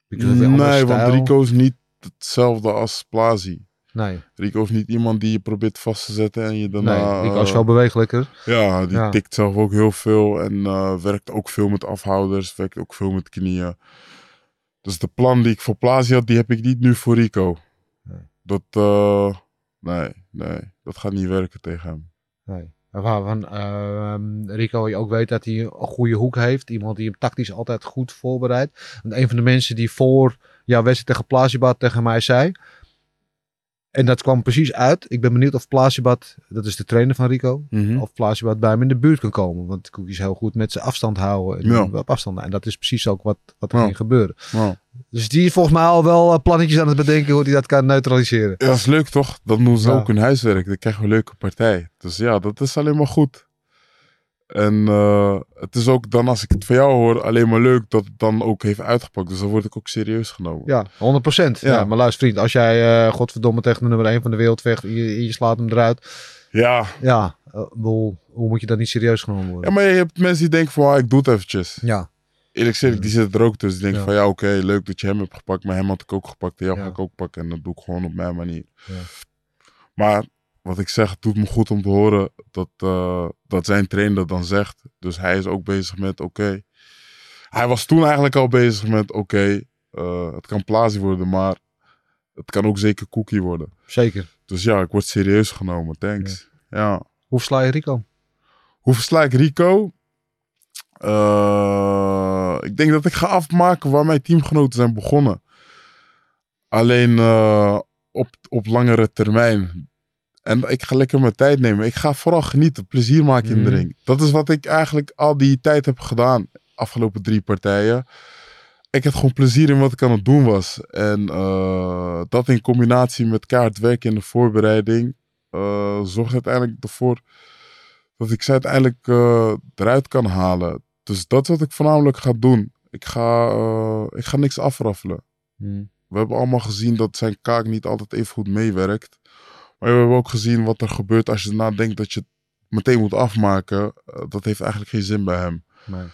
Nee, want? Rico is niet hetzelfde als Plazi. Nee, Rico is niet iemand die je probeert vast te zetten en je daarna... nee Rico is eh, veel bewegelijker. Ja, die Ja. tikt zelf ook heel veel en eh, werkt ook veel met afhouders, werkt ook veel met knieën. Dus de plan die ik voor Plazi had, die heb ik niet nu voor Rico. Nee. Dat, eh, nee, nee, dat gaat niet werken tegen hem. Nee. Waarvan ehm, Rico je ook weet dat hij een goede hoek heeft. Iemand die hem tactisch altijd goed voorbereidt. Want een van de mensen die voor jouw wedstrijd tegen Plasibat tegen mij zei. En dat kwam precies uit. Ik ben benieuwd of Plasibat, dat is de trainer van Rico. Mhm. Of Plasibat bij hem in de buurt kan komen. Want Koek is heel goed met zijn afstand houden. En Ja. op afstand. En dat is precies ook wat, wat er Ja. ging gebeuren. Nou, Dus die is volgens mij al wel eh, plannetjes aan het bedenken hoe hij dat kan neutraliseren. ja, dat is leuk toch? Dan doen ze Ja. ook hun huiswerk. Dan krijgen we een leuke partij. Dus ja, dat is alleen maar goed. En eh, het is ook dan, als ik het van jou hoor, alleen maar leuk dat het dan ook heeft uitgepakt. Dus dan word ik ook serieus genomen. Ja, 100%. Ja. Ja. maar luister vriend, als jij eh, godverdomme tegen de nummer 1 van de wereld vecht en je, je slaat hem eruit. Ja, Ja, bedoel, hoe moet je dat niet serieus genomen ja worden? maar je hebt mensen die denken van, ah, ik doe het eventjes. Ja, Eerlijk gezegd, die zitten er ook tussen. Die denken Ja. van, ja oké, leuk dat je hem hebt gepakt. Maar hem had ik ook gepakt en jou Ja. ga ik ook pakken. En dat doe ik gewoon op mijn manier. Ja. Maar wat ik zeg, het doet me goed om te horen dat, eh, dat zijn trainer dat dan zegt. Dus hij is ook bezig met, oké. Hij was toen eigenlijk al bezig met, oké, eh, het kan Plazi worden, maar het kan ook zeker Cookie worden. zeker. Dus ja, ik word serieus genomen, thanks. ja. Hoe sla je Rico? Hoe versla ik Rico? Eh, ik denk dat ik ga afmaken waar mijn teamgenoten zijn begonnen. Alleen op, op langere termijn. En ik ga lekker mijn tijd nemen. Ik ga vooral genieten, plezier maken in de Mhm. ring. Dat is wat ik eigenlijk al die tijd heb gedaan. Afgelopen drie partijen. Ik had gewoon plezier in wat ik aan het doen was. En eh, dat in combinatie met kaart werken in de voorbereiding. eh zorgt uiteindelijk ervoor dat ik ze uiteindelijk eh, eruit kan halen. Dus dat is wat ik voornamelijk ga doen. Ik ga, ik ga niks afraffelen. We hebben allemaal gezien dat zijn kaak niet altijd even goed meewerkt. Maar we hebben ook gezien wat er gebeurt als je erna denkt dat je het meteen moet afmaken. Eh, dat heeft eigenlijk geen zin bij hem. Nee.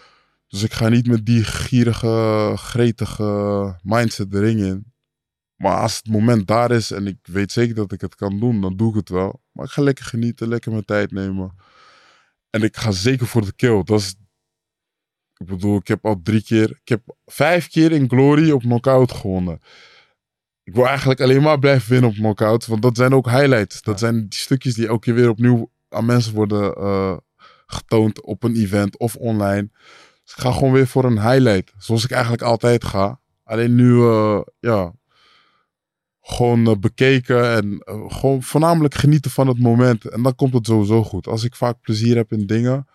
Dus ik ga niet met die gierige, gretige mindset de ring in. Maar als het moment daar is en ik weet zeker dat ik het kan doen, dan doe ik het wel. Maar ik ga lekker genieten, lekker mijn tijd nemen. En ik ga zeker voor de kill. Dat is, ik bedoel, ik heb al drie keer, ik heb vijf keer in Glory op knockout gewonnen. Ik wil eigenlijk alleen maar blijven winnen op knockout, want dat zijn ook highlights. Dat zijn die stukjes die elke keer weer opnieuw aan mensen worden eh, getoond op een event of online. Dus ik ga gewoon weer voor een highlight, zoals ik eigenlijk altijd ga. Alleen nu, eh, ja, gewoon eh, bekeken en gewoon voornamelijk genieten van het moment. En dan komt het sowieso goed. Als ik vaak plezier heb in dingen,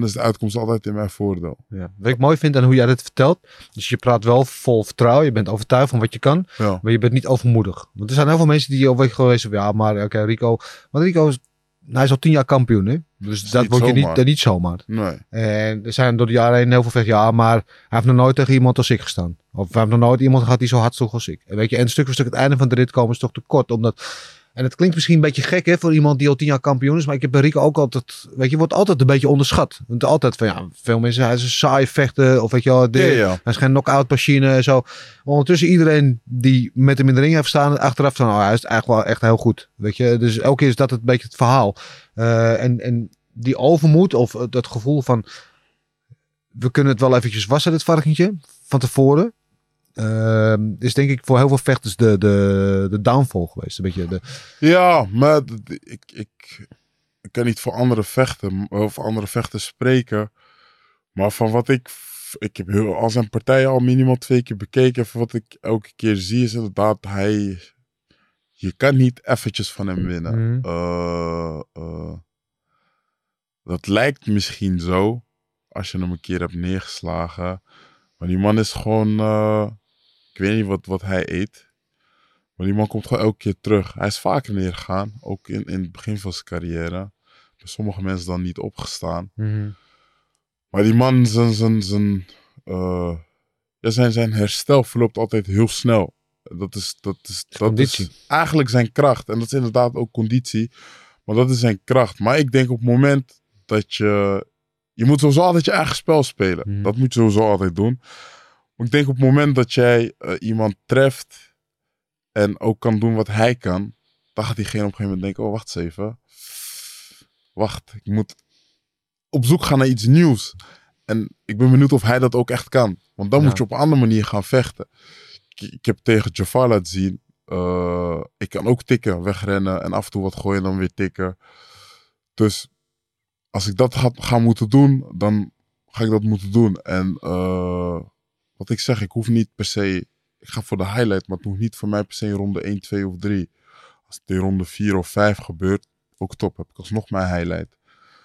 dan is de uitkomst altijd in mijn voordeel. Ja. Wat ik mooi vind aan hoe jij dit vertelt. Dus je praat wel vol vertrouwen. Je bent overtuigd van wat je kan. Ja, Maar je bent niet overmoedig. Want er zijn heel veel mensen die over geweest hebben. Ja, maar oké, Rico. Want Rico is, hij is al tien jaar kampioen. Hè? Dus dat niet word je niet, dat niet zomaar. nee. En er zijn door de jaren heen heel veel vechten. Ja, maar hij heeft nog nooit tegen iemand als ik gestaan. Of hij heeft nog nooit iemand gehad die zo hard sloeg als ik. En weet je, en stuk voor stuk het einde van de rit komen is toch te kort. Omdat, en het klinkt misschien een beetje gek hè, voor iemand die al tien jaar kampioen is. Maar ik heb bij Rico ook altijd, weet je, wordt altijd een beetje onderschat. Want altijd van ja, veel mensen, hij is een saai vechten. Of weet je wel, de, Ja, ja. hij is geen knock-out machine en zo. Maar ondertussen iedereen die met hem in de ring heeft staan, achteraf van, oh, hij is eigenlijk wel echt heel goed. Weet je, dus elke keer is dat het een beetje het verhaal. Eh, en, en die overmoed of dat gevoel van, we kunnen het wel eventjes wassen, dit varkentje, van tevoren. Eh, is denk ik voor heel veel vechters de, de, de downfall geweest. Een beetje de, Ja, maar ik, ik, ik kan niet voor andere vechten of andere vechters spreken. Maar van wat ik. Ik heb heel, al zijn partijen al minimaal twee keer bekeken. Van wat ik elke keer zie is inderdaad hij. Je kan niet eventjes van hem winnen. Mhm. Eh, eh, dat lijkt misschien zo. Als je hem een keer hebt neergeslagen. Maar die man is gewoon. eh, ik weet niet wat, wat hij eet. Maar die man komt gewoon elke keer terug. Hij is vaker neergegaan. Ook in, in het begin van zijn carrière. Bij sommige mensen dan niet opgestaan. Maar die man, zijn, zijn, zijn, eh, ja, zijn, zijn herstel verloopt altijd heel snel. Dat is, dat is, dat conditie. is eigenlijk zijn kracht. En dat is inderdaad ook conditie. Maar dat is zijn kracht. Maar ik denk op het moment dat je... Je moet sowieso altijd je eigen spel spelen. Mhm. Dat moet je sowieso altijd doen. Maar ik denk op het moment dat jij eh, iemand treft... en ook kan doen wat hij kan... dan gaat diegene op een gegeven moment denken... oh, wacht eens even. Wacht, ik moet op zoek gaan naar iets nieuws. En ik ben benieuwd of hij dat ook echt kan. Want dan Ja. moet je op een andere manier gaan vechten. Ik, ik heb tegen Jafar laten zien... eh, ik kan ook tikken, wegrennen en af en toe wat gooien en dan weer tikken. Dus als ik dat ga, ga moeten doen, dan ga ik dat moeten doen. En eh, wat ik zeg, ik hoef niet per se. Ik ga voor de highlight, maar het hoeft niet voor mij per se in ronde 1, 2 of 3. Als het in ronde 4 of 5 gebeurt, ook top. Heb ik alsnog mijn highlight.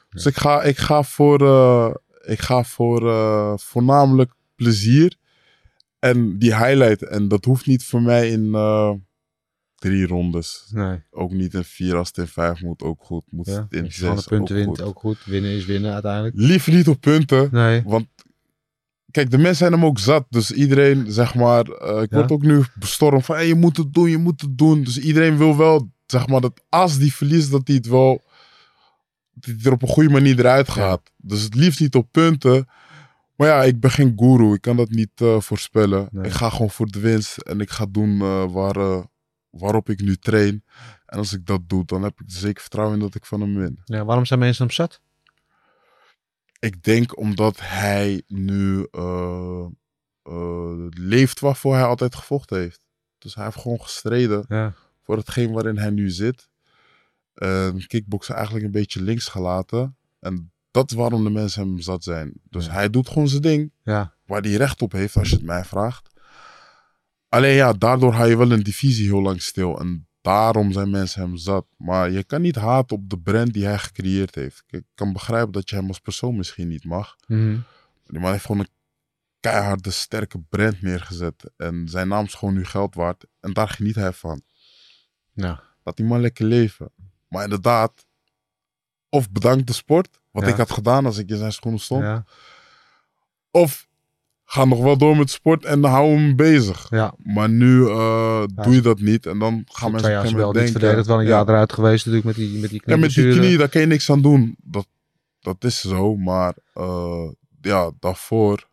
Dus ik ga, ik ga voor, eh, ik ga voor eh, voornamelijk plezier. En die highlight. En dat hoeft niet voor mij in eh, drie rondes. Nee. Ook niet in vier als het in vijf moet. Ook goed. Moet Ja. het in zes punten ook wint, goed. ook goed. Winnen is winnen uiteindelijk. Liever niet op punten. Nee. Want kijk, de mensen zijn hem ook zat. Dus iedereen, zeg maar, eh, ik Ja. word ook nu bestormd van hey, je moet het doen, je moet het doen. Dus iedereen wil wel, zeg maar, dat als die verliest, dat hij het wel, dat hij er op een goede manier eruit gaat. Dus het liefst niet op punten. Maar ja, ik ben geen guru. Ik kan dat niet eh, voorspellen. Nee. Ik ga gewoon voor de winst en ik ga doen eh, waar, waarop ik nu train. En als ik dat doe, dan heb ik er zeker vertrouwen in dat ik van hem win. Ja, waarom zijn mensen hem zat? Ik denk omdat hij nu eh, eh, leeft waarvoor hij altijd gevochten heeft. Dus hij heeft gewoon gestreden Ja. voor hetgeen waarin hij nu zit. En kickboksen eigenlijk een beetje links gelaten. En dat is waarom de mensen hem zat zijn. Dus Ja. hij doet gewoon zijn ding Ja. waar hij recht op heeft, als je het mij vraagt. Alleen ja, daardoor hou je wel een divisie heel lang stil. En daarom zijn mensen hem zat. Maar je kan niet haten op de brand die hij gecreëerd heeft. Ik kan begrijpen dat je hem als persoon misschien niet mag. Mhm. Die man heeft gewoon een keiharde, sterke brand neergezet. En zijn naam is gewoon nu geld waard. En daar geniet hij van. Ja. Laat die man lekker leven. Maar inderdaad, of bedankt de sport. Wat Ja. ik had gedaan als ik in zijn schoenen stond. Ja. Of ga nog wel door met sport en hou hem bezig. Ja. Maar nu eh, doe je dat niet. En dan gaan mensen op een wel moment niet denken... verdedigd. Wel een ja. jaar eruit geweest natuurlijk met die, met die Ja, met die knie, daar kan je niks aan doen. Dat, dat is zo. Maar eh, ja, daarvoor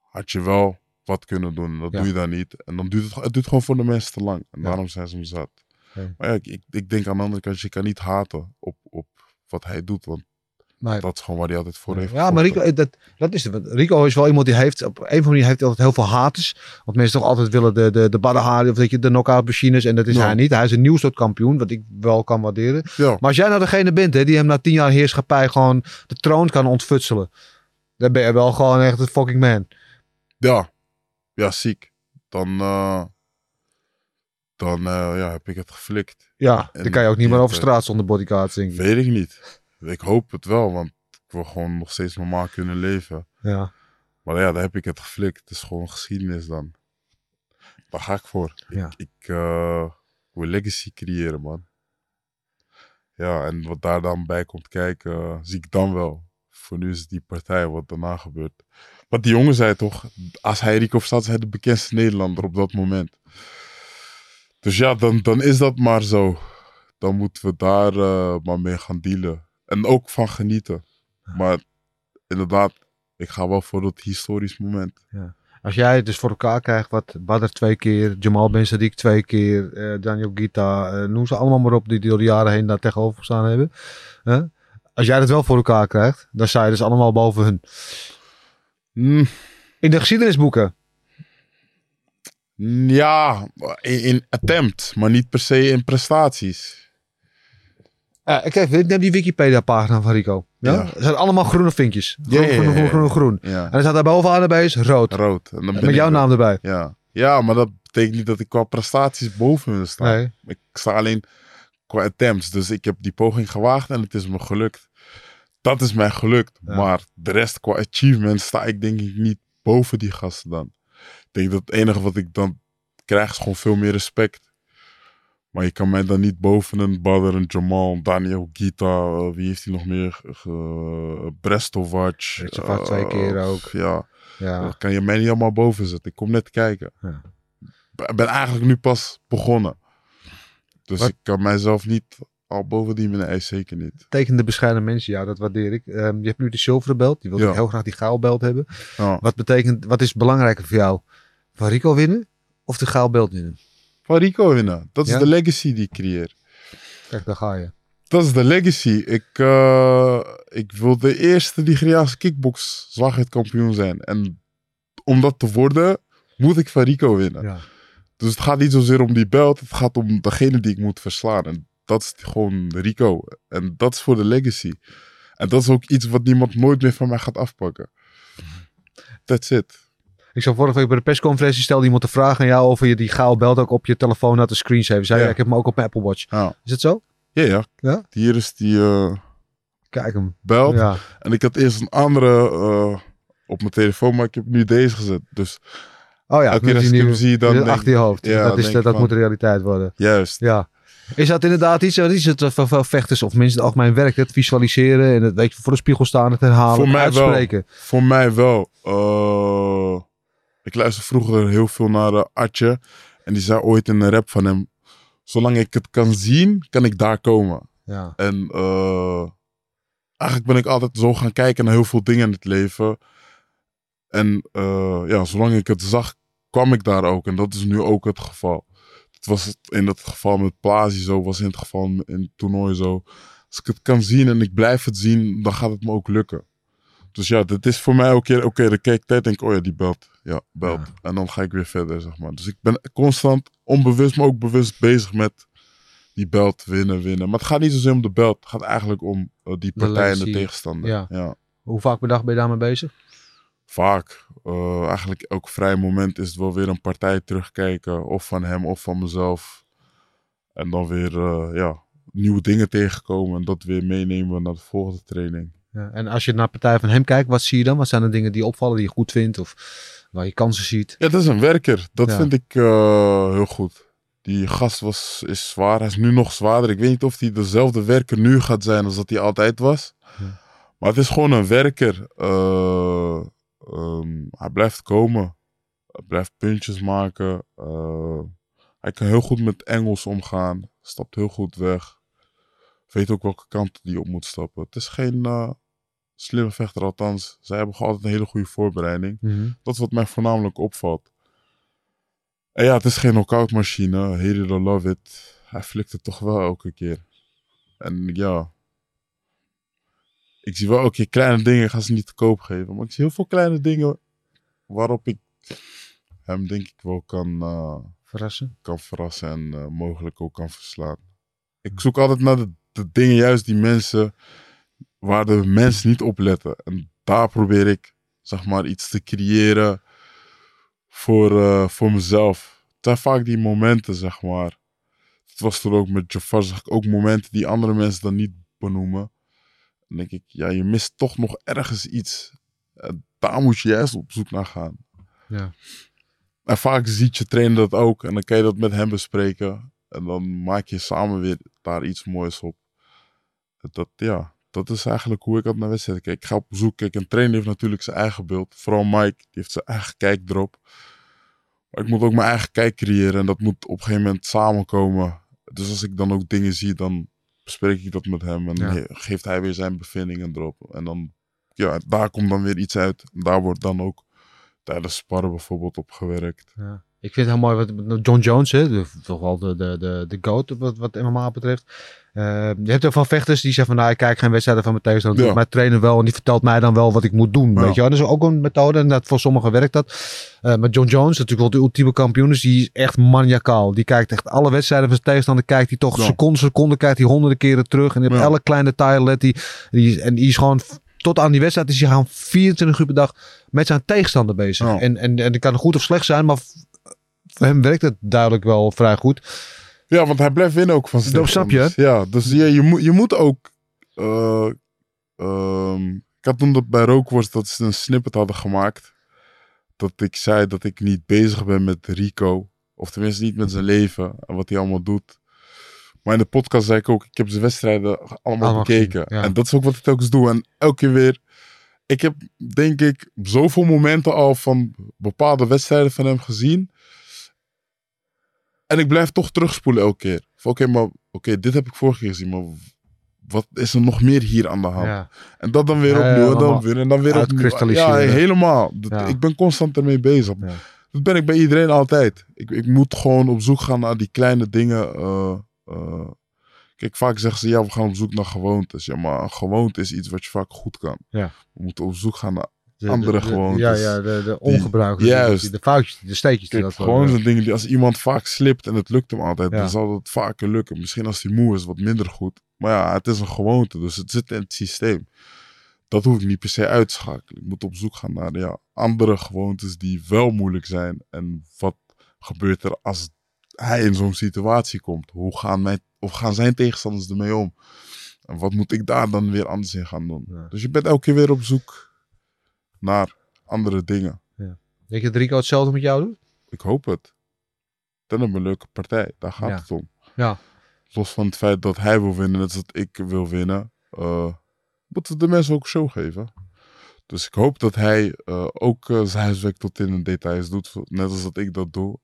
had je wel wat kunnen doen. Dat Ja. doe je dan niet. En dan duurt het, het duurt gewoon voor de mensen te lang. En daarom zijn ze hem zat. Maar ja, ik, ik, ik denk aan de andere kant, je kan niet haten op, op wat hij doet. Want Nee. dat is gewoon waar hij altijd voor heeft Ja, maar. Rico, dat, dat is het. Rico is wel iemand die heeft, op een of andere manier heeft hij altijd heel veel haters. Want mensen toch altijd willen de, de, de of dat je de knockout machines. En dat is Ja. hij niet. Hij is een nieuw soort kampioen, wat ik wel kan waarderen. Ja, Maar als jij nou degene bent hè, die hem na tien jaar heerschappij gewoon de troon kan ontfutselen. Dan ben je wel gewoon echt een fucking man. ja, ja, ziek. Dan, eh, dan eh, ja, heb ik het geflikt. Ja, En dan kan je ook niet meer die over straat zonder bodyguards denk ik. Weet ik niet. Ik hoop het wel, want ik wil gewoon nog steeds normaal kunnen leven. Ja. Maar ja, daar heb ik het geflikt. Het is gewoon geschiedenis dan. Daar ga ik voor. Ja. Ik, ik eh, wil legacy creëren, man. Ja, en wat daar dan bij komt kijken, eh, zie ik dan wel. Voor nu is het die partij wat daarna gebeurt. Wat die jongen zei toch, als hij Rico staat, is hij de bekendste Nederlander op dat moment. Dus ja, dan, dan is dat maar zo. Dan moeten we daar eh, maar mee gaan dealen. En ook van genieten. Maar inderdaad, ik ga wel voor dat historisch moment. Als jij het dus voor elkaar krijgt, wat Badr twee keer, Jamal Ben Sadiq twee keer, eh, Daniel Gita, eh, noem ze allemaal maar op die door de jaren heen daar tegenover gestaan hebben. Als jij dat wel voor elkaar krijgt, dan sta je dus allemaal boven hun. Mm, In de geschiedenisboeken. ja, in, in attempt, maar niet per se in prestaties. Uh, kijk, ik neem die Wikipedia-pagina van Rico. Ja? Ja. Het zijn allemaal groene vinkjes. Groen, Ja, ja, ja, groen, groen, groen, En er staat daar bovenaan erbij is rood. rood. En dan ben Met jouw naam erbij. Ja. ja, maar dat betekent niet dat ik qua prestaties boven hun sta. Nee. Ik sta alleen qua attempts. Dus ik heb die poging gewaagd en het is me gelukt. Dat is mij gelukt. Maar de rest qua achievement sta ik denk ik niet boven die gasten dan. Ik denk dat het enige wat ik dan krijg is gewoon veel meer respect. Maar je kan mij dan niet boven een Badr, een Jamal, Daniel Gita, eh, wie heeft hij nog meer? Uh, Brestovac. Brestovac twee eh, keer ook. Ja, Ja. dan kan je mij niet allemaal boven zetten. Ik kom net kijken. Ja. Ik ben eigenlijk nu pas begonnen. Dus Wat- ik kan mijzelf niet al boven die meneer zeker niet. Tekende bescheiden mensen, ja, dat waardeer ik. Ehm, je hebt nu de zilveren belt. Die wil Ja. ook heel graag die gouden belt hebben. Ja. Wat betekent, wat is belangrijker voor jou? Van Rico winnen of de gouden belt winnen? Van Rico winnen. Dat is Ja? de legacy die ik creëer. Kijk, daar ga je. Dat is de legacy. Ik, eh, ik wil de eerste Nigeriaanse kickbox kampioen zijn. En om dat te worden, moet ik van Rico winnen. Ja. Dus het gaat niet zozeer om die belt. Het gaat om degene die ik moet verslaan. En dat is gewoon Rico. En dat is voor de legacy. En dat is ook iets wat niemand nooit meer van mij gaat afpakken. That's it. Ik zou vorige week bij de persconferentie stelde iemand de vraag aan jou of je die gouden belt ook op je telefoon had te screensaven. Zei Ja. ik heb hem ook op mijn Apple Watch. Ja, Is het zo? ja. ja. Ja? Hier is die eh, Kijk hem. belt. Ja. En ik had eerst een andere eh, op mijn telefoon, maar ik heb nu deze gezet. Dus Oh ja, Elke keer als ik hem nieuwe- zie, dan denk- achter je hoofd. Ja, dat is, dat moet de realiteit worden. juist. Ja. Is dat inderdaad iets, wat is het eh, van, van vechters of mensen in het algemeen werkt? Het visualiseren en het weet je, voor de spiegel staan, het herhalen, Voor mij wel. uitspreken. Voor mij wel. Eh, ik luister vroeger heel veel naar uh, Atje. En die zei ooit in een rap van hem... Zolang ik het kan zien, kan ik daar komen. Ja. En eh, eigenlijk ben ik altijd zo gaan kijken naar heel veel dingen in het leven. En eh, ja, zolang ik het zag, kwam ik daar ook. En dat is nu ook het geval. Het was in het geval met Plazi zo, was in het geval in het toernooi zo. Als ik het kan zien en ik blijf het zien, dan gaat het me ook lukken. Dus ja, dit is voor mij ook keer, oké, de kijktijd denk ik, oh ja, die belt. Ja, belt. En dan ga ik weer verder, zeg maar. Dus ik ben constant, onbewust, maar ook bewust bezig met die belt winnen, winnen. Maar het gaat niet zozeer om de belt. Het gaat eigenlijk om eh, die partij en de tegenstander. Ja. ja. Hoe vaak per dag ben je daarmee bezig? Vaak. Eh, eigenlijk elk vrij moment is het wel weer een partij terugkijken. Of van hem of van mezelf. En dan weer eh, ja, nieuwe dingen tegenkomen. En dat weer meenemen naar de volgende training. Ja. En als je naar partij van hem kijkt, wat zie je dan? Wat zijn de dingen die opvallen, die je goed vindt of waar je kansen ziet? Ja, dat is een werker. Dat Ja. vind ik eh, heel goed. Die gast was, is zwaar. Hij is nu nog zwaarder. Ik weet niet of hij dezelfde werker nu gaat zijn als dat hij altijd was. Ja. Maar het is gewoon een werker. Eh, ehm, hij blijft komen. Hij blijft puntjes maken. Eh, hij kan heel goed met Engels omgaan. Stapt heel goed weg. Weet ook welke kant hij op moet stappen. Het is geen slimme vechter, althans. Zij hebben gewoon altijd een hele goede voorbereiding. Dat is wat mij voornamelijk opvalt. En ja, het is geen knockout machine. Hate it or love it. Hij flikt het toch wel elke keer. En ja. Ik zie wel elke keer kleine dingen. Ik ga ze niet te koop geven. Maar ik zie heel veel kleine dingen. Waarop ik hem denk ik wel kan, eh, Verrassen. kan verrassen. En eh, mogelijk ook kan verslaan. Ik zoek altijd naar de, de dingen juist die mensen. Waar de mensen niet op letten. En daar probeer ik zeg maar iets te creëren voor, eh, voor mezelf. Het zijn vaak die momenten, zeg maar. Het was toen ook met Jafar, zag ik ook momenten die andere mensen dan niet benoemen. Dan denk ik, ja, je mist toch nog ergens iets. En daar moet je juist op zoek naar gaan. Ja. En vaak ziet je trainer dat ook. En dan kan je dat met hem bespreken. En dan maak je samen weer daar iets moois op. Dat, ja, dat is eigenlijk hoe ik altijd naar wedstrijden kijk. Ik ga op zoek. Kijk, een trainer heeft natuurlijk zijn eigen beeld. Vooral Mike, die heeft zijn eigen kijk erop. Maar ik moet ook mijn eigen kijk creëren. En dat moet op een gegeven moment samenkomen. Dus als ik dan ook dingen zie, dan bespreek ik dat met hem. En Ja. geeft hij weer zijn bevindingen erop. En dan, ja, daar komt dan weer iets uit. En daar wordt dan ook tijdens sparren bijvoorbeeld op gewerkt. Ja. Ik vind het heel mooi wat John Jones, hè, de, toch wel de, de, de, de GOAT wat, wat MMA betreft. Eh, je hebt ook van vechters die zeggen van nou, ik kijk geen wedstrijden van mijn tegenstander. Ja. Maar trainen wel en die vertelt mij dan wel wat ik moet doen. Ja. Weet je wel? Dat is ook een methode en dat voor sommigen werkt dat. Eh maar John Jones, natuurlijk wel de ultieme kampioen, dus die is echt maniacaal. Die kijkt echt alle wedstrijden van zijn tegenstander, kijkt hij toch Ja. seconde, seconde, kijkt hij honderden keren terug. En op elke kleine detail let hij. Die, is- en die is gewoon tot aan die wedstrijd is hij gewoon 24 uur per dag met zijn tegenstander bezig. En, en, en dat kan goed of slecht zijn, maar voor hem werkt het duidelijk wel vrij goed. Ja, want hij blijft winnen ook van zijn Dat snap je. Ja, dus ja, je, moet, je moet ook... eh, ehm, ik had toen dat bij Rookworst dat ze een snippet hadden gemaakt. Dat ik zei dat ik niet bezig ben met Rico. Of tenminste niet met zijn leven en wat hij allemaal doet. Maar in de podcast zei ik ook, ik heb zijn wedstrijden allemaal Allemaal bekeken. ja. En dat is ook wat ik telkens doe. En elke keer weer... Ik heb, denk ik, zoveel momenten al van bepaalde wedstrijden van hem gezien. En ik blijf toch terugspoelen elke keer. Oké, maar oké, dit heb ik vorige keer gezien, maar wat is er nog meer hier aan de hand? Ja. En dat dan weer opnieuw, en dan weer, en dan weer opnieuw. Ja, helemaal. Dat-. Ik ben constant ermee bezig. Dat ben ik bij iedereen altijd. Ik, ik moet gewoon op zoek gaan naar die kleine dingen. eh, eh. Kijk, vaak zeggen ze, ja, we gaan op zoek naar gewoontes. Ja, maar een gewoonte is iets wat je vaak goed kan. Ja. We moeten op zoek gaan naar De- Andere de- de- gewoontes. Ja, ja, de, de ongebruikelijke. juist. De foutjes, de steekjes. die Kijk, dat gewoon zo'n dingen die als iemand vaak slipt en het lukt hem altijd, Ja. dan zal het vaker lukken. Misschien als hij moe is, wat minder goed. Maar ja, het is een gewoonte, dus het zit in het systeem. Dat hoef ik niet per se uit te schakelen. Ik moet op zoek gaan naar ja, andere gewoontes die wel moeilijk zijn. En wat gebeurt er als hij in zo'n situatie komt? Hoe gaan, mijn, of gaan zijn tegenstanders ermee om? En wat moet ik daar dan weer anders in gaan doen? Ja. Dus je bent elke keer weer op zoek naar andere dingen. Denk je dat Rico hetzelfde met jou doet? Ik hoop het. Dan hebben we een leuke partij. Daar gaat Ja. het om. Ja. Los van het feit dat hij wil winnen, net als dat ik wil winnen. eh, moeten we de mensen ook een show geven. Dus ik hoop dat hij eh, ook eh, zijn huiswerk tot in de details doet. Net als dat ik dat doe.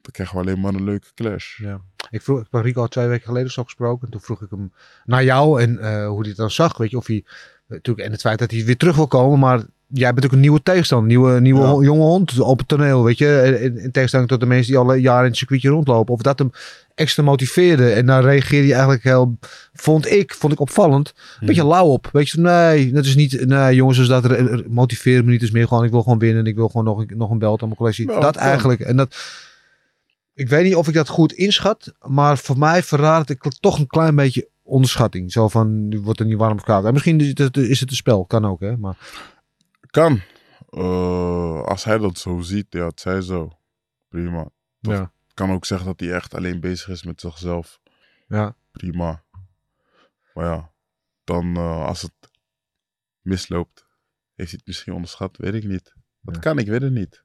Dan krijgen we alleen maar een leuke clash. Ja. Ik vroeg, ik heb Rico al twee weken geleden zo gesproken. En toen vroeg ik hem naar jou en hoe hij het dan zag. Weet je, of hij, natuurlijk, en het feit dat hij weer terug wil komen. Maar jij bent ook een nieuwe tegenstander. Nieuwe, nieuwe Ja. jonge hond op het toneel. Weet je, in, in tegenstelling tot de mensen die al jaren in het circuitje rondlopen. Of dat hem extra motiveerde. En daar reageerde hij eigenlijk heel, vond ik, vond ik opvallend. Een beetje lauw op. Weet je, nee, dat is niet, nee jongens, dus dat re- motiveert me niet. Is meer gewoon, ik wil gewoon winnen. Ik wil gewoon nog, een- nog een belt aan mijn collectie. Dat eigenlijk. En dat, ik weet niet of ik dat goed inschat, maar voor mij verraadt ik toch een klein beetje onderschatting. Zo van, wordt er niet warm of koud. En misschien is het, is het een spel, kan ook hè. Maar Kan. Eh, als hij dat zo ziet, ja, het zij zo. Prima. Ja, Kan ook zeggen dat hij echt alleen bezig is met zichzelf. ja, prima. Maar ja, dan eh, als het misloopt, heeft hij het misschien onderschat, weet ik niet. Dat Ja. kan, ik weet het niet.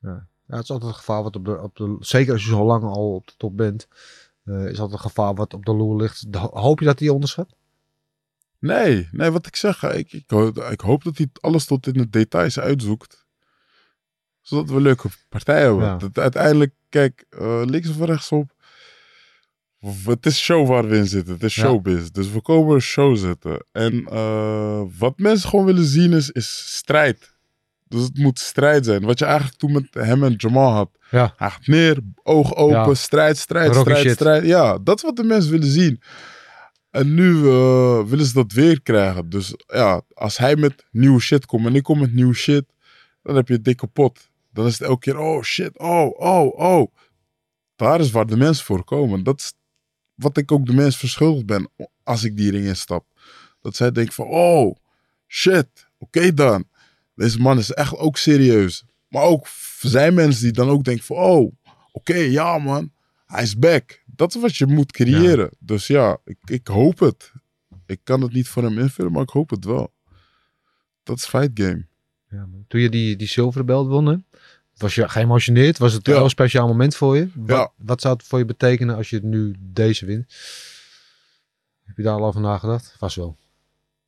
ja. het is altijd een gevaar wat op de, op de zeker als je zo lang al op de top bent, eh, is altijd een gevaar wat op de loer ligt. Hoop je dat hij onderschat? Nee, nee, wat ik zeg, ik, ik, hoop- ik hoop dat hij alles tot in de details uitzoekt. Zodat we leuke partij hebben. Ja. Dat uiteindelijk, kijk, eh, links of rechtsop. Het is show waar we in zitten. Het is Ja. showbiz. Dus we komen een show zetten. En eh, wat mensen gewoon willen zien is, is strijd. Dus het moet strijd zijn. Wat je eigenlijk toen met hem en Jamal had. Ja. Hij gaat neer, oog open, Ja. strijd, strijd, Rocky strijd, shit. strijd. Ja, dat is wat de mensen willen zien. En nu eh, willen ze dat weer krijgen. Dus ja, als hij met nieuwe shit komt en ik kom met nieuwe shit, dan heb je het dik kapot. Dan is het elke keer, oh shit, oh, oh, oh. Daar is waar de mensen voor komen. Dat is wat ik ook de mensen verschuldigd ben als ik die ring instap. Dat zij denken van, oh, shit, oké dan. Deze man is echt ook serieus. Maar ook zijn mensen die dan ook denken van, oh, oké, ja man, hij is back. Dat is wat je moet creëren. Dus ja, ik, ik hoop het. Ik kan het niet voor hem invullen, maar ik hoop het wel. Dat is fight game. Ja. Toen je die, die zilveren belt won, hè, was je geëmotioneerd? Was het een Ja. heel speciaal moment voor je? Wat, Ja. wat zou het voor je betekenen als je nu deze wint? Heb je daar al over nagedacht? Vast wel.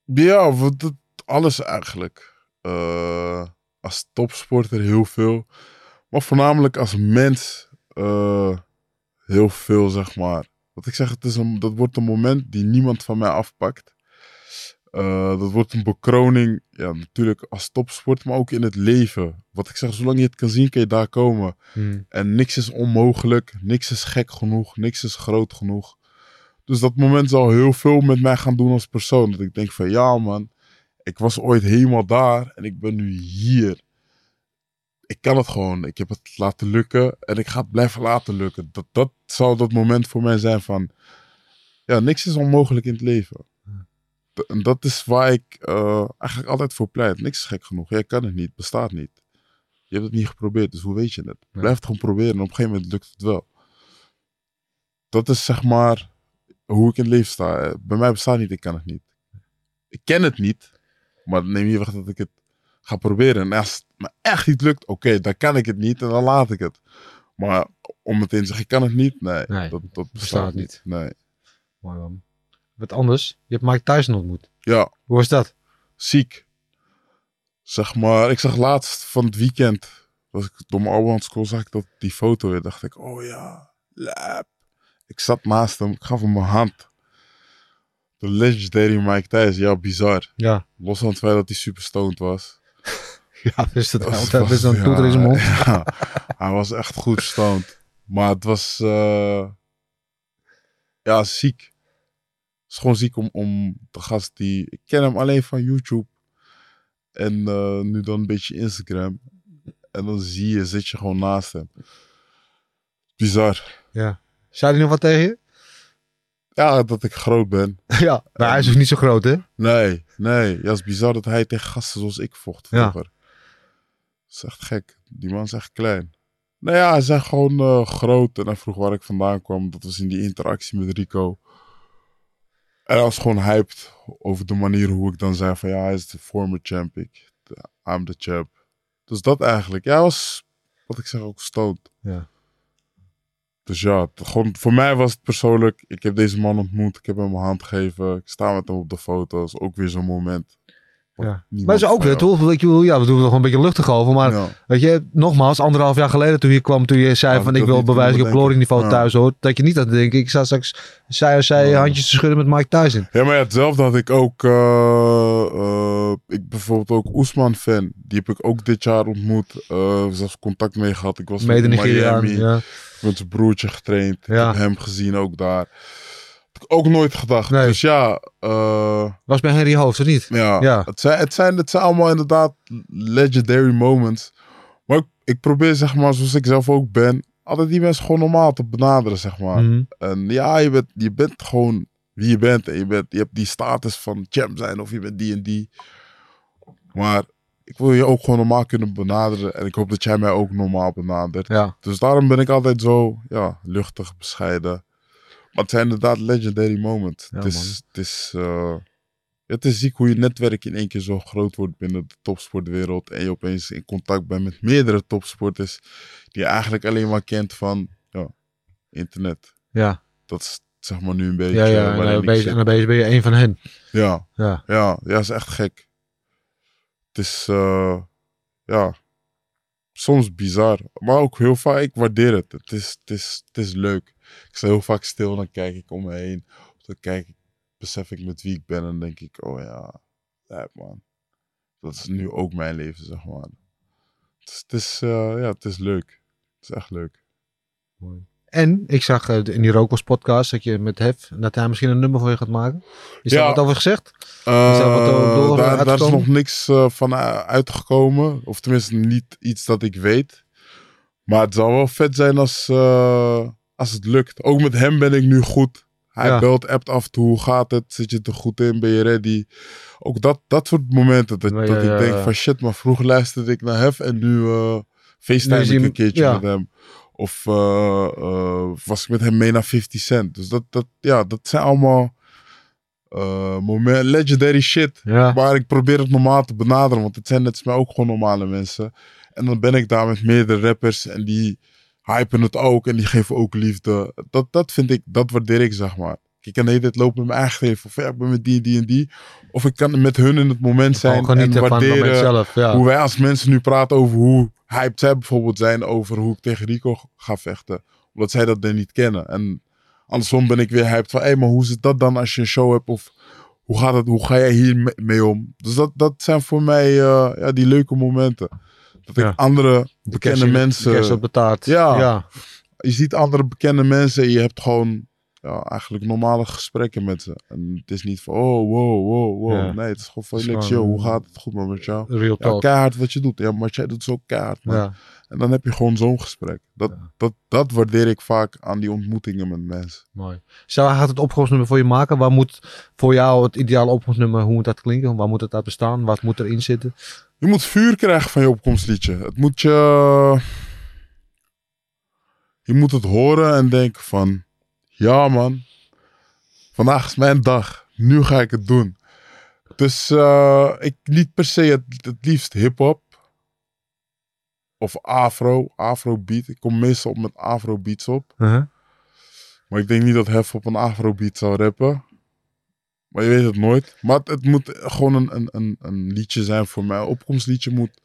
Ja, wat het, alles eigenlijk. Eh, als topsporter heel veel. Maar voornamelijk als mens eh, heel veel, zeg maar. Wat ik zeg, het is een, dat wordt een moment die niemand van mij afpakt. Eh, dat wordt een bekroning, ja, natuurlijk als topsporter, maar ook in het leven. Wat ik zeg, zolang je het kan zien, kan je daar komen. Hmm. En niks is onmogelijk, niks is gek genoeg, niks is groot genoeg. Dus dat moment zal heel veel met mij gaan doen als persoon. Dat ik denk van ja man, ik was ooit helemaal daar en ik ben nu hier. Ik kan het gewoon, ik heb het laten lukken en ik ga het blijven laten lukken. Dat, dat zal dat moment voor mij zijn van, ja, niks is onmogelijk in het leven. En dat is waar ik eh, eigenlijk altijd voor pleit. Niks is gek genoeg. Jij kan het niet, bestaat niet. Je hebt het niet geprobeerd, dus hoe weet je het? Blijf het gewoon proberen en op een gegeven moment lukt het wel. Dat is zeg maar hoe ik in het leven sta. Bij mij bestaat niet, ik kan het niet. Ik ken het niet, maar neem niet weg dat ik het ga proberen. En als het me echt niet lukt, oké, dan kan ik het niet en dan laat ik het. Maar om meteen te zeggen, ik kan het niet, nee, Nee, dat, dat bestaat, niet. Nee. Mooi man. Wat anders? Je hebt Mike Tyson ontmoet. Ja, Hoe was dat? ziek. Zeg maar, ik zag laatst van het weekend, was ik door mijn oude school, zag ik dat die foto weer, dacht ik, oh ja, lap. Ik zat naast hem, ik gaf hem mijn hand. De legendary Mike Tyson, ja, bizar. Ja. Los van het feit dat hij super stoned was. <laughs> Ja, is het Dat was- altijd best een ja, toeter in zijn mond. ja. hij was echt goed stoned. Maar het was, eh, ja, ziek. Het is gewoon ziek om, om de gast die, ik ken hem alleen van YouTube. En eh, nu dan een beetje Instagram. En dan zie je, zit je gewoon naast hem. Bizar. Zei hij nog wat tegen je? Ja, dat ik groot ben. <laughs> ja. Maar hij is dus niet zo groot, hè? Nee, nee. Ja, het is bizar dat hij tegen gasten zoals ik vocht Ja. vroeger. Dat is echt gek. Die man is echt klein. Nou ja, hij echt gewoon eh, groot. En hij vroeg waar ik vandaan kwam. Dat was in die interactie met Rico. En hij was gewoon hyped over de manier hoe ik dan zei van... Ja, hij is de former champ. Ik, I'm the champ. Dus dat eigenlijk. Ja, hij was, wat ik zeg, ook stoned. Ja. Dus ja, gewoon, voor mij was het persoonlijk. Ik heb deze man ontmoet. Ik heb hem mijn hand gegeven. Ik sta met hem op de foto's. Ook weer zo'n moment. Ja. Maar ze ook weer, toch? Ja, we doen er gewoon een beetje luchtig over. Maar Ja. weet je, nogmaals, anderhalf jaar geleden toen je kwam, toen je zei van ik wil bewijzen dat ik op kunnen glory niveau bedenken. thuis hoor. Dat je niet had denken, ik sta straks zij of zij Ja. handjes te schudden met Mike Tyson. Ja, maar ja, hetzelfde had ik ook. eh, eh, ik bijvoorbeeld ook Oesman fan. Die heb ik ook dit jaar ontmoet. eh zelfs contact mee gehad. Ik was met Mede in. Miami. Ja. Met zijn broertje getraind. Ja. Ik heb hem gezien ook daar. Ook nooit gedacht. Nee. Dus ja, eh, Was bij Henry Hoofd, of niet? ja, Ja. Het, zijn, het, zijn, het zijn allemaal inderdaad legendary moments. Maar ik, ik probeer, zeg maar, zoals ik zelf ook ben, altijd die mensen gewoon normaal te benaderen, zeg maar. Mhm. En ja, je bent, je bent gewoon wie je bent. En je, bent, je hebt die status van champ zijn of je bent die en die. Maar ik wil je ook gewoon normaal kunnen benaderen. En ik hoop dat jij mij ook normaal benadert. Ja. Dus daarom ben ik altijd zo ja, luchtig, bescheiden. Maar het zijn inderdaad legendary moments. Ja, het, is, het, is, eh, het is ziek hoe je netwerk in één keer zo groot wordt binnen de topsportwereld. En je opeens in contact bent met meerdere topsporters. Die je eigenlijk alleen maar kent van ja, internet. Ja, Dat is zeg maar nu een beetje ja, En dan ben je, en dan ben je, ben je een van hen. Ja, Ja. ja, ja, is echt gek. Het is, eh, ja, soms bizar. Maar ook heel vaak, ik waardeer het. Het is, het is, het is leuk. Ik sta heel vaak stil en dan kijk ik om me heen. Of dan kijk ik, besef ik met wie ik ben en dan denk ik, oh ja, lijp man. Dat is nu ook mijn leven, zeg maar. Het is, het is, eh, ja, het is leuk. Het is echt leuk. En ik zag eh, in die Rokos podcast dat je met Hef, dat hij misschien een nummer voor je gaat maken. Is daar Ja. wat over gezegd? Eh, daar wat door- door daar, daar is nog niks eh, van uitgekomen. Of tenminste niet iets dat ik weet. Maar het zou wel vet zijn als, eh, als het lukt. Ook met hem ben ik nu goed. Hij Ja. belt, appt af en toe. Hoe gaat het? Zit je er goed in? Ben je ready? Ook dat, dat soort momenten. Dat, Ja, dat ja, ik denk van shit, maar vroeger luisterde ik naar Hef. En nu eh facetime ik een keertje met hem. Of eh, eh, was ik met hem mee naar 50 Cent. Dus dat, dat, ja, dat zijn allemaal moment, legendary shit. Ja. Maar ik probeer het normaal te benaderen, want het zijn net als mij ook gewoon normale mensen. En dan ben ik daar met meerdere rappers en die hypen het ook en die geven ook liefde. Dat, dat vind ik, dat waardeer ik zeg maar. Ik kan de hele tijd lopen met mijn eigen leven. Of ja, ik ben met die, die en die. Of ik kan met hun in het moment zijn en waarderen zelf. Ja. hoe wij als mensen nu praten over hoe hyped zij bijvoorbeeld zijn over hoe ik tegen Rico ga vechten. Omdat zij dat dan niet kennen. En andersom ben ik weer hyped van, hé, maar hoe zit dat dan als je een show hebt? Of hoe, gaat het, hoe ga jij hier me- mee om? Dus dat, dat zijn voor mij eh, ja, die leuke momenten. Dat ik Ja. andere De bekende mensen... de kerst op de taart. Ja. ja. Je ziet andere bekende mensen en je hebt gewoon ja, eigenlijk normale gesprekken met ze. En het is niet van, oh, wow, wow, wow. Ja. Nee, het is gewoon van, Lex, yo, hoe gaat het? Goed man met jou? Real Ja, talk. keihard wat je doet. Ja, maar jij doet zo keihard, man. Ja. En dan heb je gewoon zo'n gesprek. Dat, dat, dat waardeer ik vaak aan die ontmoetingen met mensen. Mooi. Zou hij gaat het opkomstnummer voor je maken? Waar moet voor jou het ideale opkomstnummer, hoe moet dat klinken? Waar moet het uit bestaan? Wat moet erin zitten? Je moet vuur krijgen van je opkomstliedje. Het moet je... Je moet het horen en denken van... Ja man, vandaag is mijn dag. Nu ga ik het doen. Dus eh, ik niet per se het, het liefst hip-hop. Of afro, afrobeat. Ik kom meestal op met afrobeats op. Uh-huh. Maar ik denk niet dat Hef op een afrobeat zou rappen. Maar je weet het nooit. Maar het, het moet gewoon een, een, een, een liedje zijn voor mij. Een opkomstliedje moet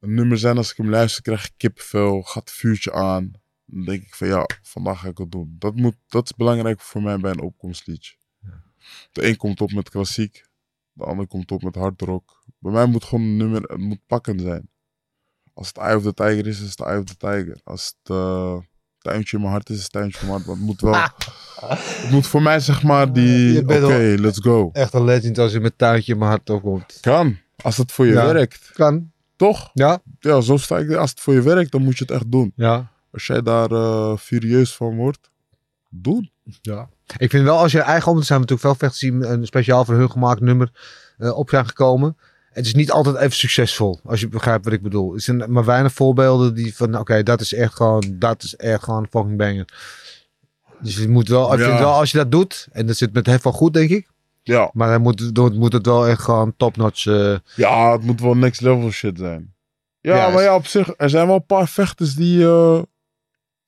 een nummer zijn. Als ik hem luister, krijg ik kippenvel. Gaat het vuurtje aan. Dan denk ik van ja, vandaag ga ik het doen. Dat, moet, dat is belangrijk voor mij bij een opkomstliedje. De een komt op met klassiek, de ander komt op met hard rock. Bij mij moet gewoon een nummer, het moet pakkend zijn. Als het Eye of the Tiger is, is het Eye of the Tiger. Als het eh, tuintje in mijn hart is, het tuintje in mijn hart. Maar het moet wel, het moet voor mij zeg maar die, oké, let's go. Echt een legend als je met tuintje in mijn hart opkomt. Kan, als het voor je Ja. werkt. Kan. Toch? Ja. Ja, zo sta ik er. Als het voor je werkt, dan moet je het echt doen. Ja. Als jij daar eh, furieus van wordt, doen. Ja. Ik vind wel, als je eigen om, zijn natuurlijk veel vechters die een speciaal voor hun gemaakt nummer eh, op zijn gekomen. Het is niet altijd even succesvol, als je begrijpt wat ik bedoel. Er zijn maar weinig voorbeelden die van, oké, dat is echt gewoon, dat is echt gewoon fucking banger. Dus je moet wel, ik Ja. vind wel, als je dat doet, en dat zit met heel veel goed, denk ik. Ja. Maar dan moet, dan moet het wel echt gewoon topnotch. eh ja, het moet wel next level shit zijn. Ja, maar ja, op zich, er zijn wel een paar vechters die eh,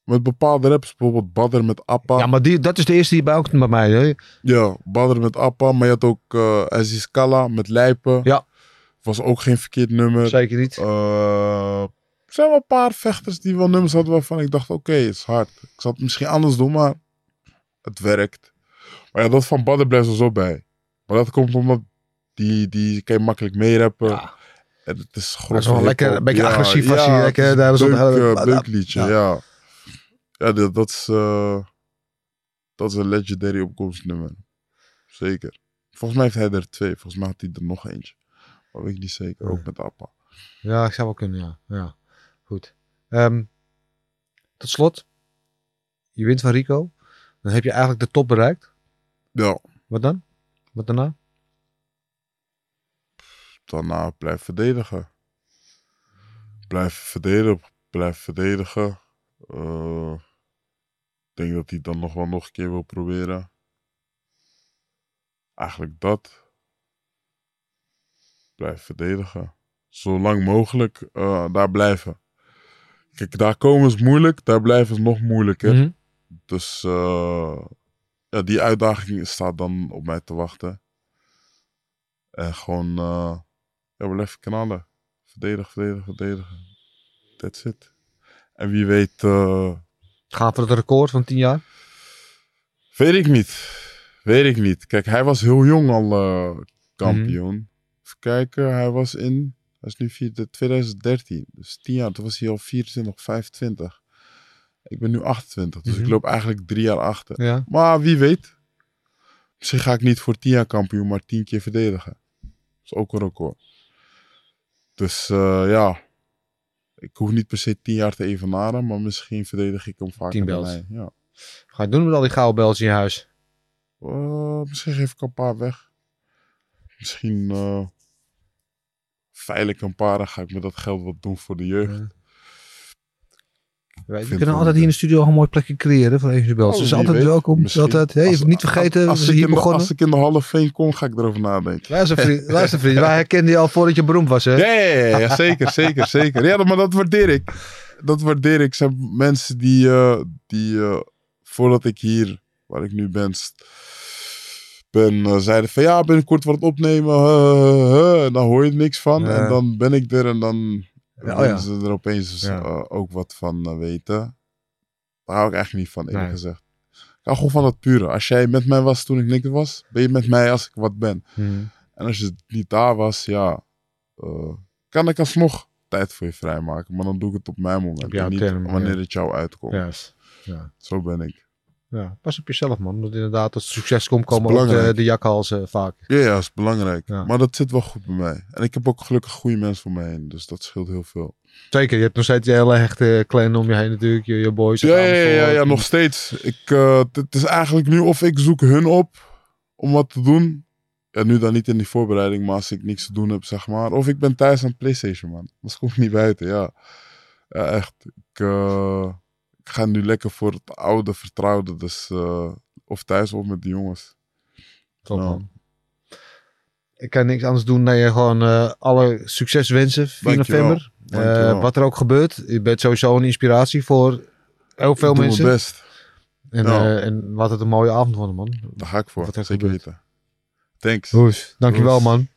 met bepaalde raps, bijvoorbeeld Badr met Appa. ja, maar die, dat is de eerste die bij ook bij mij. Hè? Ja, Badr met Appa, maar je had ook uh, Aziz Kala met Lijpen. Ja. Was ook geen verkeerd nummer. Zeker niet. Eh, er zijn wel een paar vechters die wel nummers hadden waarvan ik dacht, oké, het is hard. Ik zal het misschien anders doen, maar het werkt. Maar ja, dat van Badr blijft er zo bij. Maar dat komt omdat die, die kan je makkelijk meerappen. Ja. En het is is wel lekker, een beetje agressief hij. het lekker, is daar een is een beuk, hele- eh, beukliedje, Ja. ja. Ja, dat, dat is, eh, dat is een legendary opkomstnummer. Zeker. Volgens mij heeft hij er twee. Volgens mij had hij er nog eentje. Maar weet ik niet zeker. Ook met Appa. Ja, ik zou wel kunnen, ja. ja. Goed. Ehm, tot slot. Je wint van Rico. Dan heb je eigenlijk de top bereikt. Ja, Wat dan? Wat daarna? daarna blijf verdedigen. Blijf verdedigen. Blijf verdedigen. Eh, Ik denk dat hij dan nog wel nog een keer wil proberen. Eigenlijk dat. Blijf verdedigen. Zo lang mogelijk eh, daar blijven. Kijk, daar komen is moeilijk. Daar blijven is nog moeilijker. Mhm. Dus eh, ja, die uitdaging staat dan op mij te wachten. En gewoon ja, blijven knallen. Verdedigen, verdedigen, verdedigen. That's it. En wie weet, eh, Gaan voor het record van 10 jaar? weet ik niet. Weet ik niet. Kijk, hij was heel jong al kampioen. Even kijken, hij was in, hij is nu vier, de 2013. Dus 10 jaar, toen was hij al 24, 25. Ik ben nu 28, dus Mhm. ik loop eigenlijk drie jaar achter. Ja. Maar wie weet. Misschien ga ik niet voor 10 jaar kampioen, maar 10 keer verdedigen. Dat is ook een record. Dus eh, ja. Ik hoef niet per se 10 jaar te evenaren, maar misschien verdedig ik hem vaker 10 dan belts. hij. Ja. Ga je doen met al die gouden belts in je huis? Eh, misschien geef ik een paar weg. Misschien eh veil ik een paar en ga ik met dat geld wat doen voor de jeugd. Ja. We kunnen altijd hier in de studio een mooi plekje creëren voor Asian Belts. Oh, dus altijd weet. welkom. Altijd, hey, Als- niet vergeten, als, we zijn hier de, begonnen. als ik in de halve veen kom, ga ik erover nadenken. Luister vriend, luister vriend, wij herkenden je al voordat je beroemd was hè? Ja, ja, ja, ja, zeker, zeker, zeker. Ja, maar dat waardeer ik. Dat waardeer ik. zijn mensen die, eh, die eh, voordat ik hier, waar ik nu ben, ben eh, zeiden van ja, binnenkort wat opnemen. En dan hoor je er niks van. Ja. En dan ben ik er en dan Ja, oh willen ja. ze er opeens Ja. eh, ook wat van eh, weten. Daar hou ik eigenlijk niet van, eerlijk Nee. gezegd. Ik hou gewoon van dat pure. Als jij met mij was toen ik niks was, ben je met mij als ik wat ben. Hmm. En als je niet daar was, ja, kan ik alsnog tijd voor je vrijmaken. Maar dan doe ik het op mijn moment. Op en niet wanneer ja. het jou uitkomt. Ja. Zo ben ik. Ja, pas op jezelf man. Want inderdaad, als succes komt, Dat komen ook de, de jakhalzen vaak. Ja, ja, dat is belangrijk. Ja. Maar dat zit wel goed bij mij. En ik heb ook gelukkig goede mensen voor me heen. Dus dat scheelt heel veel. Zeker, je hebt nog steeds je hele hechte clan om je heen natuurlijk. Je, je boys. Ja, ja, ja, ja, nog steeds. Ik, eh, het- is eigenlijk nu of ik zoek hun op om wat te doen. Ja, nu dan niet in die voorbereiding, maar als ik niks te doen heb, zeg maar. Of ik ben thuis aan PlayStation, man. Anders kom ik niet buiten, ja. Ja, echt. Ik, eh, ik ga nu lekker voor het oude, vertrouwde. Dus eh, of thuis of met de jongens. Top, Ja. man. Ik kan niks anders doen dan je gewoon eh, alle succes wensen 4 Dankjewel. november. Eh, wat er ook gebeurt. Je bent sowieso een inspiratie voor heel veel doe mensen. best. En, Ja. eh, en laat het een mooie avond worden, man. Daar ga ik voor. Wat er Zeker gebeurt. weten. Thanks. Hoes. Dankjewel, Hoes. man.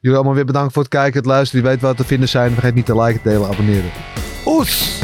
Jullie allemaal weer bedankt voor het kijken, het luisteren. Je weet wat te vinden zijn. Vergeet niet te liken, delen, abonneren. Oes!